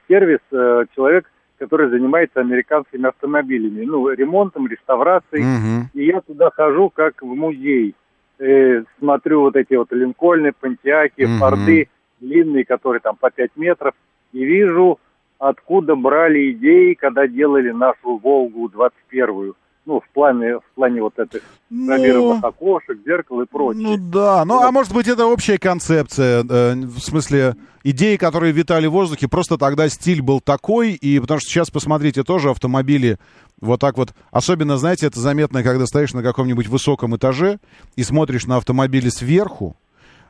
сервис, э, человек, который занимается американскими автомобилями, ну, ремонтом, реставрацией. Угу. И я туда хожу как в музей. Э, смотрю вот эти вот Линкольны, Пантиаки, угу. Форды длинные, которые там по 5 метров, и вижу, откуда брали идеи, когда делали нашу Волгу 21-ю ну, в плане, в плане вот этих ну, окошек, зеркал и прочее. Ну да, ну вот. а может быть это общая концепция, э, в смысле идеи, которые витали в воздухе, просто тогда стиль был такой, и потому что сейчас, посмотрите, тоже автомобили вот так вот, особенно, знаете, это заметно, когда стоишь на каком-нибудь высоком этаже и смотришь на автомобили сверху,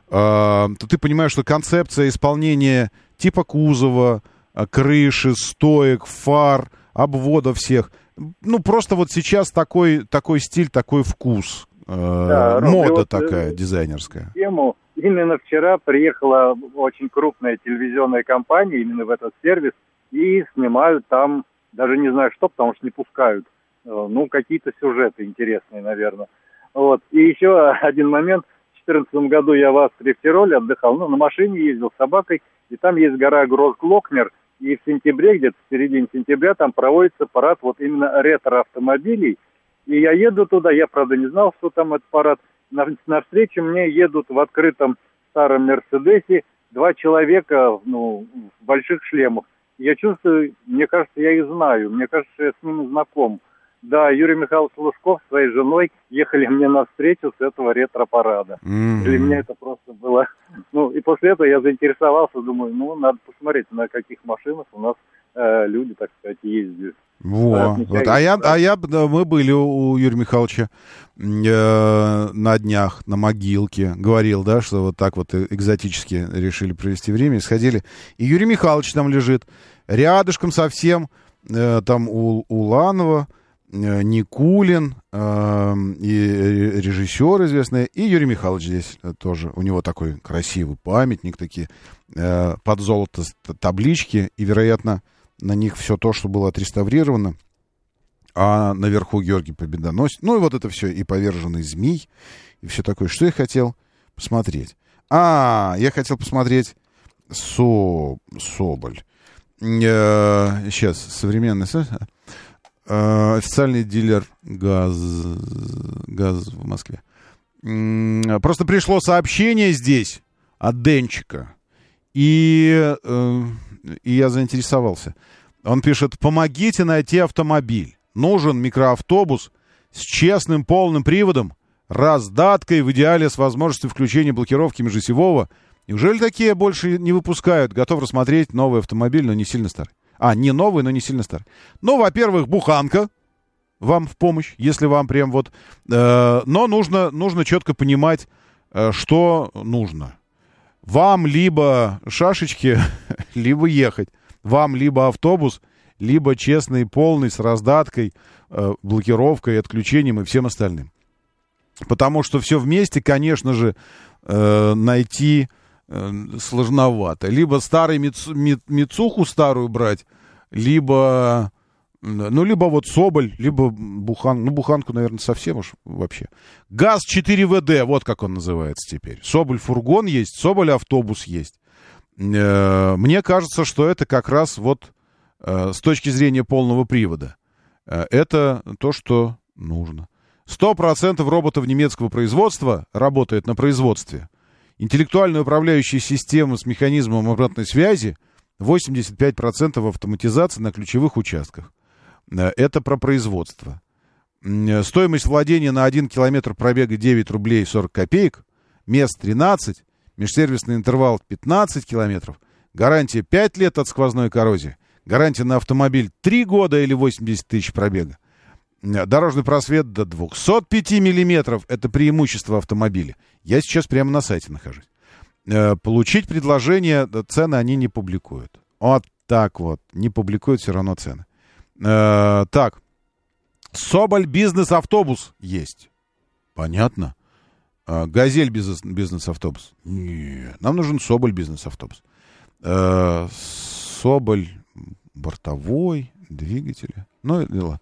э, то ты понимаешь, что концепция исполнения типа кузова, э, крыши, стоек, фар, обвода всех – ну, просто вот сейчас такой, такой стиль, такой вкус. Э, да, мода вот, э, такая дизайнерская. Тему. Именно вчера приехала очень крупная телевизионная компания именно в этот сервис и снимают там, даже не знаю что, потому что не пускают. Э, ну, какие-то сюжеты интересные, наверное. Вот. И еще один момент. В 2014 году я в Австрии в Тироле отдыхал, ну, на машине ездил с собакой, и там есть гора Гросглокнер – и в сентябре, где-то в середине сентября, там проводится парад вот именно ретро-автомобилей. И я еду туда, я, правда, не знал, что там этот парад. На, навстречу мне едут в открытом старом Мерседесе два человека ну, в больших шлемах. Я чувствую, мне кажется, я их знаю, мне кажется, я с ними знаком. Да, Юрий Михайлович Лужков с своей женой ехали мне навстречу с этого ретро-парада. Mm-hmm. Для меня это просто было... Ну, и после этого я заинтересовался, думаю, ну, надо посмотреть, на каких машинах у нас э, люди, так сказать, ездят. Во, вот. А я, а я, да, мы были у Юрия Михайловича э, на днях на могилке, говорил, да, что вот так вот экзотически решили провести время, сходили. И Юрий Михайлович там лежит, рядышком совсем, э, там у Уланова, э, Никулин, э, и режиссер известный, и Юрий Михайлович здесь тоже. У него такой красивый памятник, такие э, под золото таблички, и, вероятно, на них все то, что было отреставрировано, а наверху Георгий Победоносец. Ну и вот это все, и поверженный змей, и все такое. Что я хотел посмотреть? А, я хотел посмотреть Со... Соболь. Э, сейчас, современный... Э, официальный дилер газ... газ в Москве. Просто пришло сообщение здесь от Денчика. И э, и я заинтересовался. Он пишет, помогите найти автомобиль. Нужен микроавтобус с честным полным приводом, раздаткой, в идеале с возможностью включения блокировки межосевого. Неужели такие больше не выпускают? Готов рассмотреть новый автомобиль, но не сильно старый. А, не новый, но не сильно старый. Ну, во-первых, буханка вам в помощь, если вам прям вот... Э, но нужно, нужно четко понимать, э, что нужно. Вам либо шашечки, (laughs) либо ехать. Вам либо автобус, либо честный, полный, с раздаткой, э, блокировкой, отключением и всем остальным. Потому что все вместе, конечно же, э, найти сложновато. Либо старый мицу, мицуху старую брать, либо ну, либо вот Соболь, либо Бухан. Ну, Буханку, наверное, совсем уж вообще. ГАЗ-4ВД, вот как он называется теперь. Соболь фургон есть, Соболь автобус есть. Э, мне кажется, что это как раз вот э, с точки зрения полного привода. Э, это то, что нужно. 100% роботов немецкого производства работает на производстве. Интеллектуальная управляющая система с механизмом обратной связи 85% автоматизации на ключевых участках. Э, это про производство. Э, стоимость владения на 1 километр пробега 9 рублей 40 копеек, мест 13, межсервисный интервал 15 километров, гарантия 5 лет от сквозной коррозии, гарантия на автомобиль 3 года или 80 тысяч пробега. Э, дорожный просвет до 205 миллиметров – это преимущество автомобиля. Я сейчас прямо на сайте нахожусь. Получить предложение, цены они не публикуют. Вот так вот, не публикуют все равно цены. Э, так. Соболь бизнес-автобус есть. Понятно. Э, Газель бизнес, бизнес-автобус. Нет, нам нужен Соболь бизнес-автобус. Э, Соболь бортовой, двигатели. Ну, дела.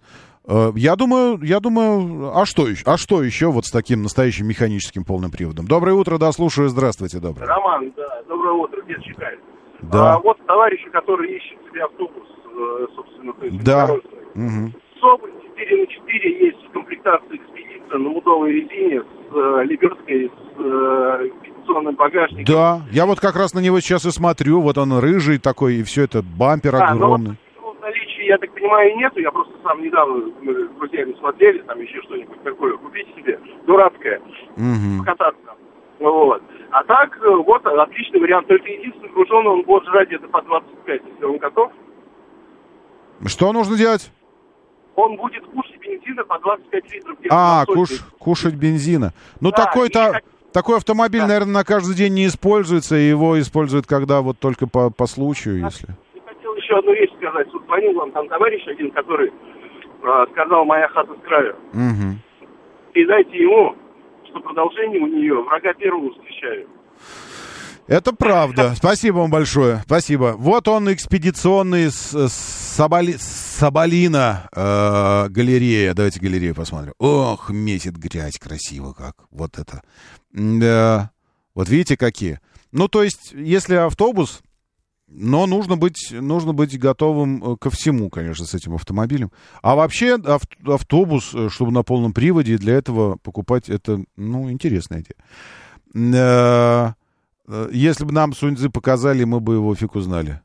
Э, я думаю, я думаю, а что еще? А что еще вот с таким настоящим механическим полным приводом? Доброе утро, да, слушаю. Здравствуйте, доброе. Роман, да, доброе утро, где читает. Да. А, вот товарищи, которые ищут себе автобус Э, собственно, то есть да. Угу. Соболь 4 на 4 есть в комплектации экспедиция на удовой резине с э, лебедкой, с э, экспедиционным багажником. Да, я вот как раз на него сейчас и смотрю, вот он рыжий такой, и все это, бампер а, огромный. Наличии, я так понимаю, нету, я просто сам недавно, мы с друзьями смотрели, там еще что-нибудь такое, купить себе, дурацкое, угу. покататься. Вот. А так, э, вот, отличный вариант. Только единственный груженный он будет жрать где-то по 25, если он готов. Что нужно делать? Он будет кушать бензина по 25 литров. А, куш, кушать бензина. Ну, да, такой-то... Такой автомобиль, да. наверное, на каждый день не используется, и его используют когда вот только по, по случаю, я если... Еще одну вещь сказать. Тут звонил вам там товарищ один, который э, сказал «моя хата с краю». Угу. Передайте ему, что продолжение у нее врага первого встречаю. Это правда. Спасибо вам большое. Спасибо. Вот он, экспедиционный с, Соболи, Соболина э, галерея. Давайте галерею посмотрим. Ох, месит грязь красиво как. Вот это. Да. Вот видите, какие. Ну, то есть, если автобус, но нужно быть, нужно быть готовым э, ко всему, конечно, с этим автомобилем. А вообще автобус, э, чтобы на полном приводе, для этого покупать, это, ну, интересная идея. Э, если бы нам Суньцзы показали, мы бы его фиг узнали.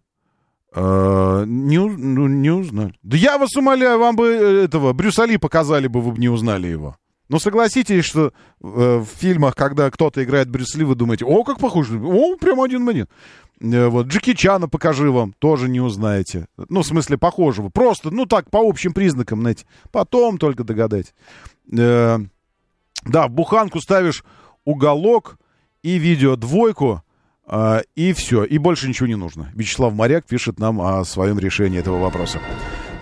Не, ну, не узнали. Да я вас умоляю, вам бы этого Брюса Ли показали бы, вы бы не узнали его. Ну, согласитесь, что э, в фильмах, когда кто-то играет Брюс Ли, вы думаете, о, как похож, о, прям один в один. Э, вот, Джеки Чана покажи вам, тоже не узнаете. Ну, в смысле, похожего. Просто, ну, так, по общим признакам, знаете. Потом только догадать. Э, да, в буханку ставишь уголок и видео двойку, э, и все. И больше ничего не нужно. Вячеслав Моряк пишет нам о своем решении этого вопроса.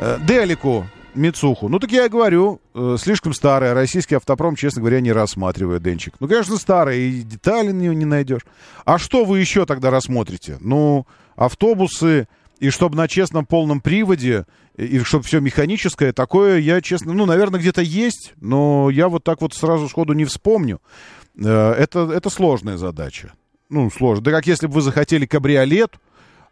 Э, Делику Мицуху. Ну, так я и говорю, э, слишком старая. Российский автопром, честно говоря, не рассматривает, Денчик. Ну, конечно, старая, и детали не, не найдешь. А что вы еще тогда рассмотрите? Ну, автобусы, и чтобы на честном полном приводе, и чтобы все механическое, такое я, честно, ну, наверное, где-то есть, но я вот так вот сразу сходу не вспомню. Э, это, это сложная задача. Ну, сложно. Да как если бы вы захотели кабриолет,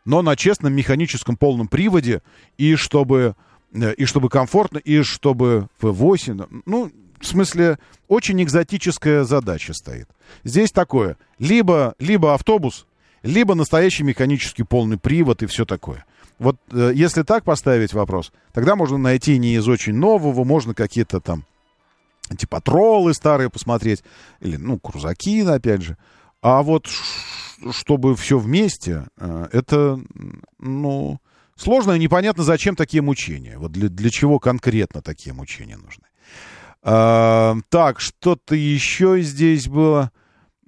но на честном механическом полном приводе, и чтобы и чтобы комфортно, и чтобы V8. Ну, в смысле, очень экзотическая задача стоит. Здесь такое. Либо, либо автобус, либо настоящий механический полный привод и все такое. Вот э, если так поставить вопрос, тогда можно найти не из очень нового, можно какие-то там типа троллы старые посмотреть, или, ну, крузаки, опять же. А вот чтобы все вместе, э, это, ну, Сложно и непонятно, зачем такие мучения. Вот для, для чего конкретно такие мучения нужны. А, так, что-то еще здесь было.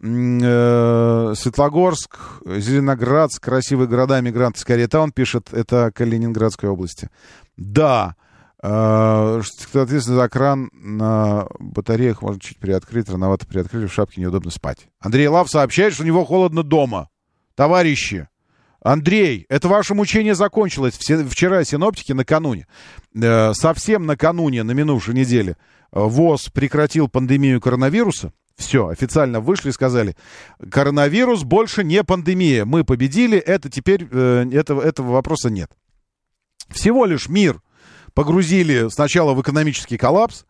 Э, Светлогорск, Зеленоградск, красивые города, мигранты скорее. Он пишет, это Калининградской области. Да, соответственно, за кран на батареях можно чуть приоткрыть, рановато приоткрыли, в шапке неудобно спать. Андрей Лав сообщает, что у него холодно дома. Товарищи, Андрей, это ваше мучение закончилось вчера синоптики накануне. Э, совсем накануне, на минувшей неделе, э, ВОЗ прекратил пандемию коронавируса. Все, официально вышли и сказали, коронавирус больше не пандемия. Мы победили, это теперь, э, этого, этого вопроса нет. Всего лишь мир погрузили сначала в экономический коллапс,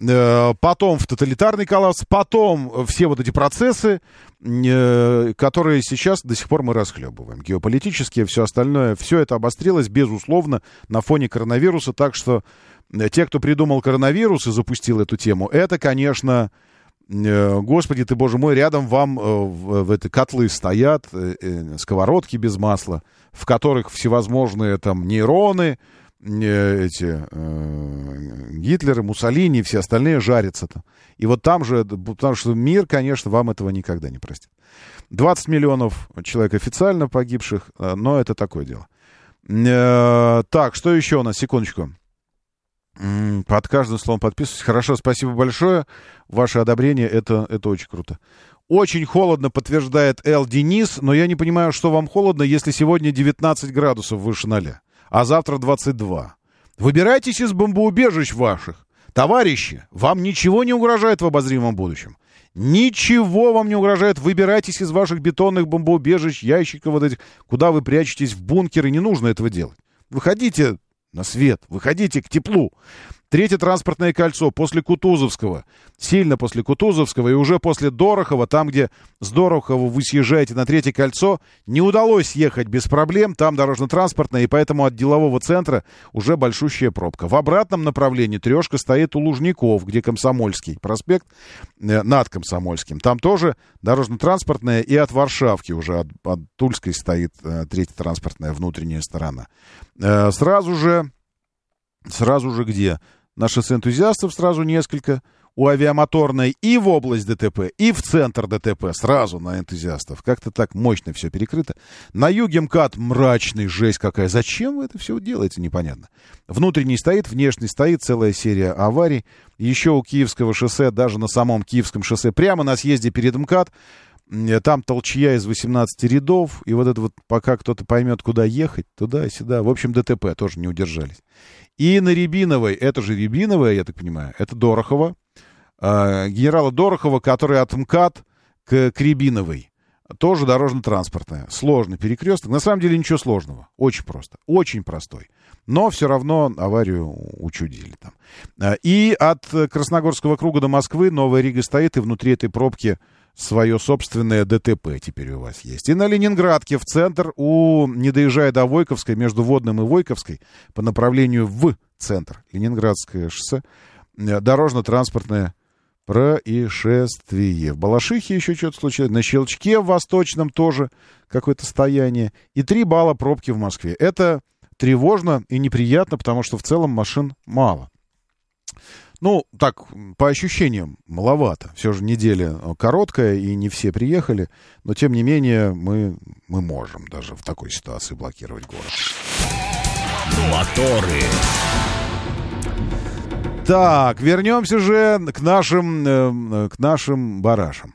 потом в тоталитарный коллапс, потом все вот эти процессы, э, которые сейчас до сих пор мы расхлебываем. Геополитические, все остальное, все это обострилось, безусловно, на фоне коронавируса. Так что э, те, кто придумал коронавирус и запустил эту тему, это, конечно, Господи ты, Боже мой, рядом вам в, в этой котлы стоят сковородки без масла, в которых всевозможные там нейроны, эти э, Гитлеры, Муссолини и все остальные жарятся там. И вот там же, потому что мир, конечно, вам этого никогда не простит. 20 миллионов человек официально погибших, э, но это такое дело. Э, так, что еще у нас? Секундочку. Под каждым словом подписываюсь. Хорошо, спасибо большое. Ваше одобрение, это, это очень круто. Очень холодно, подтверждает Эл Денис, но я не понимаю, что вам холодно, если сегодня 19 градусов выше ноля а завтра 22. Выбирайтесь из бомбоубежищ ваших. Товарищи, вам ничего не угрожает в обозримом будущем. Ничего вам не угрожает. Выбирайтесь из ваших бетонных бомбоубежищ, ящиков вот этих, куда вы прячетесь в бункеры. Не нужно этого делать. Выходите на свет, выходите к теплу. Третье транспортное кольцо после Кутузовского, сильно после Кутузовского и уже после Дорохова, там, где с Дорохова вы съезжаете на третье кольцо, не удалось ехать без проблем, там дорожно-транспортное, и поэтому от делового центра уже большущая пробка. В обратном направлении трешка стоит у Лужников, где Комсомольский проспект, э, над Комсомольским. Там тоже дорожно-транспортное, и от Варшавки уже, от, от Тульской стоит э, третья транспортная внутренняя сторона. Э, сразу же, сразу же где? На шоссе энтузиастов сразу несколько. У авиамоторной и в область ДТП, и в центр ДТП. Сразу на энтузиастов. Как-то так мощно все перекрыто. На юге МКАД мрачный, жесть какая. Зачем вы это все делаете, непонятно. Внутренний стоит, внешний стоит, целая серия аварий. Еще у Киевского шоссе, даже на самом Киевском шоссе, прямо на съезде перед МКАД, там толчья из 18 рядов, и вот это вот, пока кто-то поймет, куда ехать, туда и сюда. В общем, ДТП тоже не удержались. И на Рябиновой, это же Рябиновая, я так понимаю, это Дорохова, э, генерала Дорохова, который от МКАД к, к Рябиновой. Тоже дорожно-транспортная. Сложный перекресток. На самом деле ничего сложного. Очень просто. Очень простой. Но все равно аварию учудили там. А, и от Красногорского круга до Москвы Новая Рига стоит, и внутри этой пробки свое собственное ДТП теперь у вас есть. И на Ленинградке в центр, у, не доезжая до Войковской, между Водным и Войковской, по направлению в центр, Ленинградское шоссе, э, дорожно-транспортное происшествие. В Балашихе еще что-то случилось. На Щелчке в Восточном тоже какое-то стояние. И три балла пробки в Москве. Это тревожно и неприятно, потому что в целом машин мало. Ну, так, по ощущениям, маловато. Все же неделя э, короткая, и не все приехали. Но, тем не менее, мы, мы можем даже в такой ситуации блокировать город. Моторы. Так, вернемся же к нашим, э, к нашим барашам.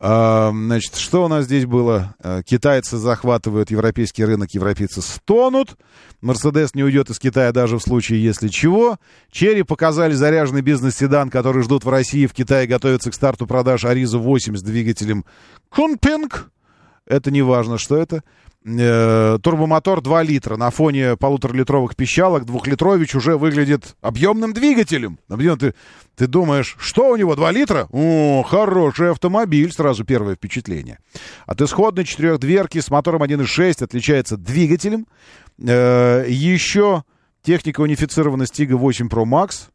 Значит, что у нас здесь было? А, китайцы захватывают европейский рынок, европейцы стонут. Мерседес не уйдет из Китая даже в случае, если чего. Черри показали заряженный бизнес-седан, который ждут в России. В Китае готовится к старту продаж Аризу 8 с двигателем Кунпинг. Это не важно, что это. Э, турбомотор 2 литра. На фоне полуторалитровых пищалок двухлитрович уже выглядит объемным двигателем. Ты, ты думаешь, что у него 2 литра? О, хороший автомобиль, сразу первое впечатление. От исходной четырехдверки с мотором 1.6 отличается двигателем. Э, еще техника унифицирована Stiga 8 Pro Max.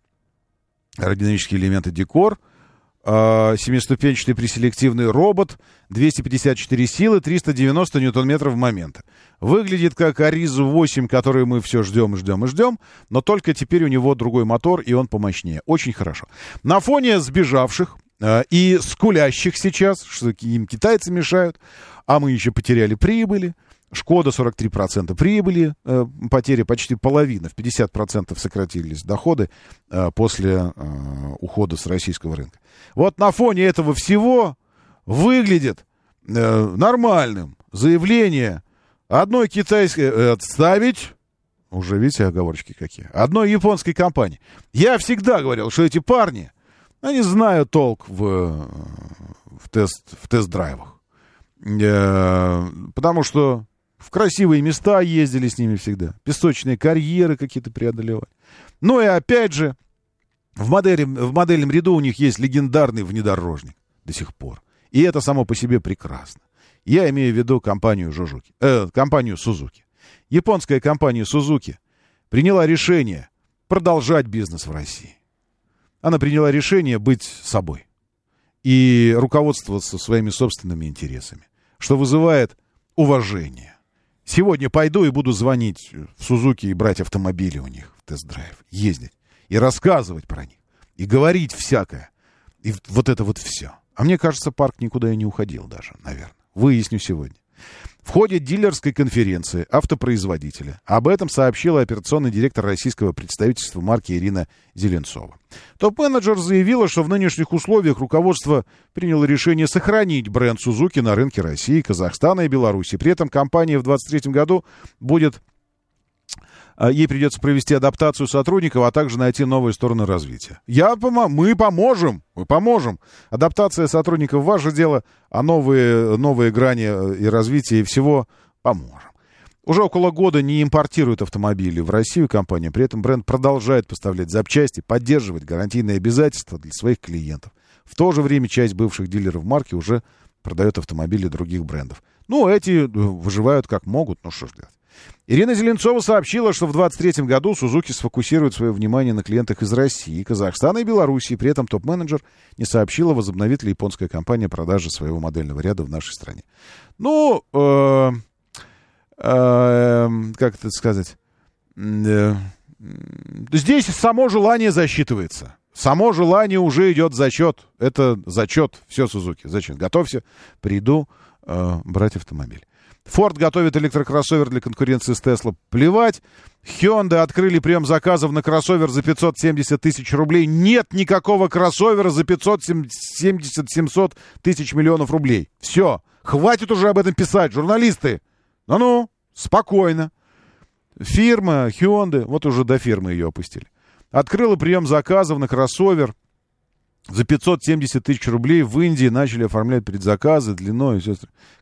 Аэродинамические элементы декор – семиступенчатый преселективный робот, 254 силы, 390 ньютон-метров в момент. Выглядит как Аризу 8, который мы все ждем, ждем и ждем, но только теперь у него другой мотор, и он помощнее. Очень хорошо. На фоне сбежавших э, и скулящих сейчас, что им китайцы мешают, а мы еще потеряли прибыли, Шкода 43% прибыли, э, потери почти половина, в 50% сократились доходы э, после э, ухода с российского рынка. Вот на фоне этого всего выглядит нормальным заявление одной китайской отставить, уже видите оговорочки какие, одной японской компании. Я всегда говорил, что эти парни, они знают толк в, в, тест, в тест-драйвах. Потому что в красивые места ездили с ними всегда. Песочные карьеры какие-то преодолевали. Ну и опять же, в, модели, в модельном ряду у них есть легендарный внедорожник до сих пор. И это само по себе прекрасно. Я имею в виду компанию, Жужуки, э, компанию Сузуки. Японская компания Сузуки приняла решение продолжать бизнес в России. Она приняла решение быть собой и руководствоваться своими собственными интересами, что вызывает уважение. Сегодня пойду и буду звонить в Сузуки и брать автомобили у них в тест-драйв, ездить и рассказывать про них, и говорить всякое. И вот это вот все. А мне кажется, парк никуда и не уходил даже, наверное. Выясню сегодня. В ходе дилерской конференции автопроизводителя об этом сообщила операционный директор российского представительства марки Ирина Зеленцова. Топ-менеджер заявила, что в нынешних условиях руководство приняло решение сохранить бренд Сузуки на рынке России, Казахстана и Беларуси. При этом компания в 2023 году будет ей придется провести адаптацию сотрудников, а также найти новые стороны развития. Я пом- мы поможем, мы поможем. Адаптация сотрудников – ваше дело, а новые, новые грани э, и развития и всего поможем. Уже около года не импортирует автомобили в Россию компания, при этом бренд продолжает поставлять запчасти, поддерживать гарантийные обязательства для своих клиентов. В то же время часть бывших дилеров марки уже продает автомобили других брендов. Ну, эти э, выживают как могут, ну что ж делать. Ирина Зеленцова сообщила, что в 2023 году Сузуки сфокусирует свое внимание на клиентах из России, Казахстана и Белоруссии. При этом топ-менеджер не сообщила, возобновит ли японская компания продажи своего модельного ряда в нашей стране. Ну, э, э, как это сказать? Э, здесь само желание засчитывается. Само желание уже идет зачет. Это зачет. Все, Сузуки, зачет. Готовься, приду э, брать автомобиль. Форд готовит электрокроссовер для конкуренции с Тесла. Плевать. Hyundai открыли прием заказов на кроссовер за 570 тысяч рублей. Нет никакого кроссовера за 570-700 тысяч миллионов рублей. Все. Хватит уже об этом писать, журналисты. Ну-ну, спокойно. Фирма Hyundai, вот уже до фирмы ее опустили, открыла прием заказов на кроссовер за 570 тысяч рублей в Индии начали оформлять предзаказы длиной.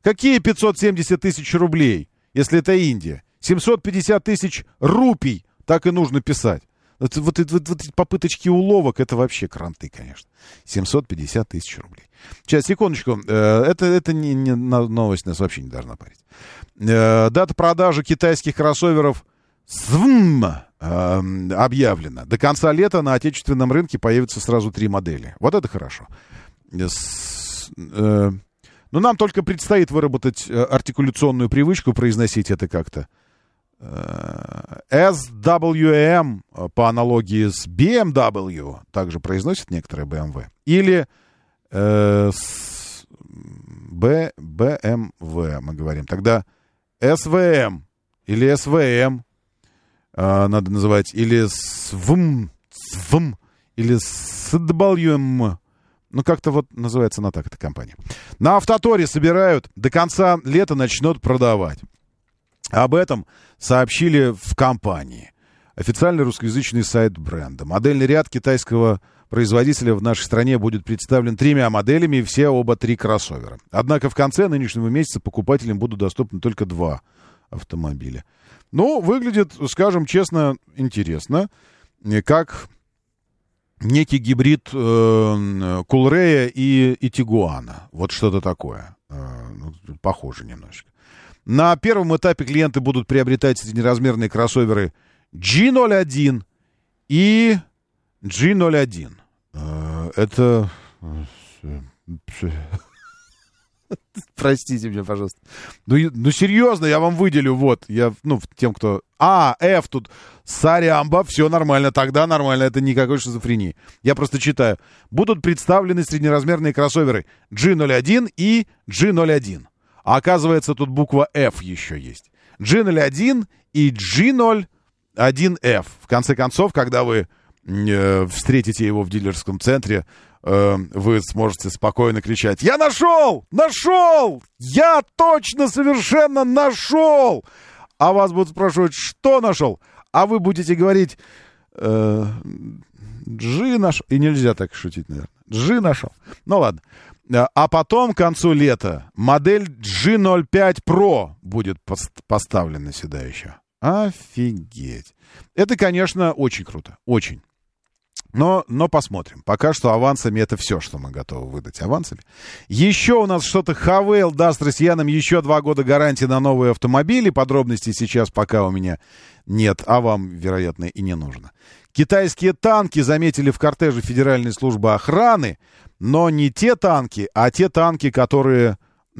Какие 570 тысяч рублей, если это Индия? 750 тысяч рупий, так и нужно писать. Вот, вот, вот, вот попыточки уловок, это вообще кранты, конечно. 750 тысяч рублей. Сейчас, секундочку. Э, это, это не, не новость нас вообще не должна парить. Э, дата продажи китайских кроссоверов СВМ э, объявлена. До конца лета на отечественном рынке появятся сразу три модели. Вот это хорошо. Э, но нам только предстоит выработать артикуляционную привычку произносить это как-то. SWM по аналогии с BMW также произносят некоторые BMW. Или э, B, BMW мы говорим. Тогда SVM или SVM э, надо называть. Или SVM, SVM или SWM. Ну, как-то вот называется она так, эта компания. На Автоторе собирают, до конца лета начнут продавать. Об этом сообщили в компании. Официальный русскоязычный сайт бренда. Модельный ряд китайского производителя в нашей стране будет представлен тремя моделями, и все оба три кроссовера. Однако в конце нынешнего месяца покупателям будут доступны только два автомобиля. Ну, выглядит, скажем честно, интересно, как некий гибрид э, Кулрея и, и Тигуана. Вот что-то такое. Э, ну, похоже немножечко. На первом этапе клиенты будут приобретать среднеразмерные кроссоверы G01 и G01. Э, это... (laughs) Простите меня, пожалуйста. Ну, ну, серьезно, я вам выделю, вот, я, ну, тем, кто... А, F тут, сарямба, все нормально, тогда нормально, это никакой шизофрении. Я просто читаю. Будут представлены среднеразмерные кроссоверы G01 и G01. А оказывается, тут буква F еще есть. G01 и G01F. В конце концов, когда вы э, встретите его в дилерском центре, э, вы сможете спокойно кричать «Я нашел! Нашел! Я точно совершенно нашел!» А вас будут спрашивать «Что нашел?» А вы будете говорить э, «Джи нашел». И нельзя так шутить, наверное. «Джи нашел». Ну ладно. Э, а потом, к концу лета, модель G05 Pro будет поставлена сюда еще. Офигеть. Это, конечно, очень круто. Очень. Но, но посмотрим. Пока что авансами это все, что мы готовы выдать авансами. Еще у нас что-то Хавейл даст россиянам еще два года гарантии на новые автомобили. Подробностей сейчас пока у меня нет, а вам, вероятно, и не нужно. Китайские танки заметили в кортеже Федеральной службы охраны, но не те танки, а те танки, которые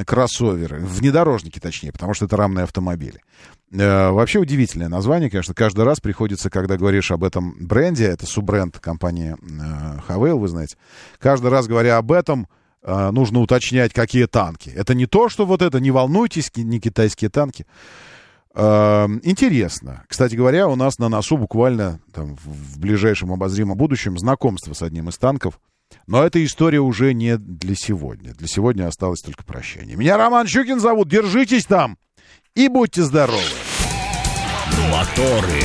кроссоверы, внедорожники точнее, потому что это рамные автомобили. Э, вообще удивительное название, конечно, каждый раз приходится, когда говоришь об этом бренде, это суббренд компании э, Хавейл, вы знаете, каждый раз говоря об этом, э, нужно уточнять, какие танки. Это не то, что вот это, не волнуйтесь, не китайские танки. Интересно. Кстати говоря, у нас на носу буквально там, в ближайшем обозримом будущем знакомство с одним из танков. Но эта история уже не для сегодня. Для сегодня осталось только прощание. Меня Роман Щукин зовут. Держитесь там и будьте здоровы. Моторы.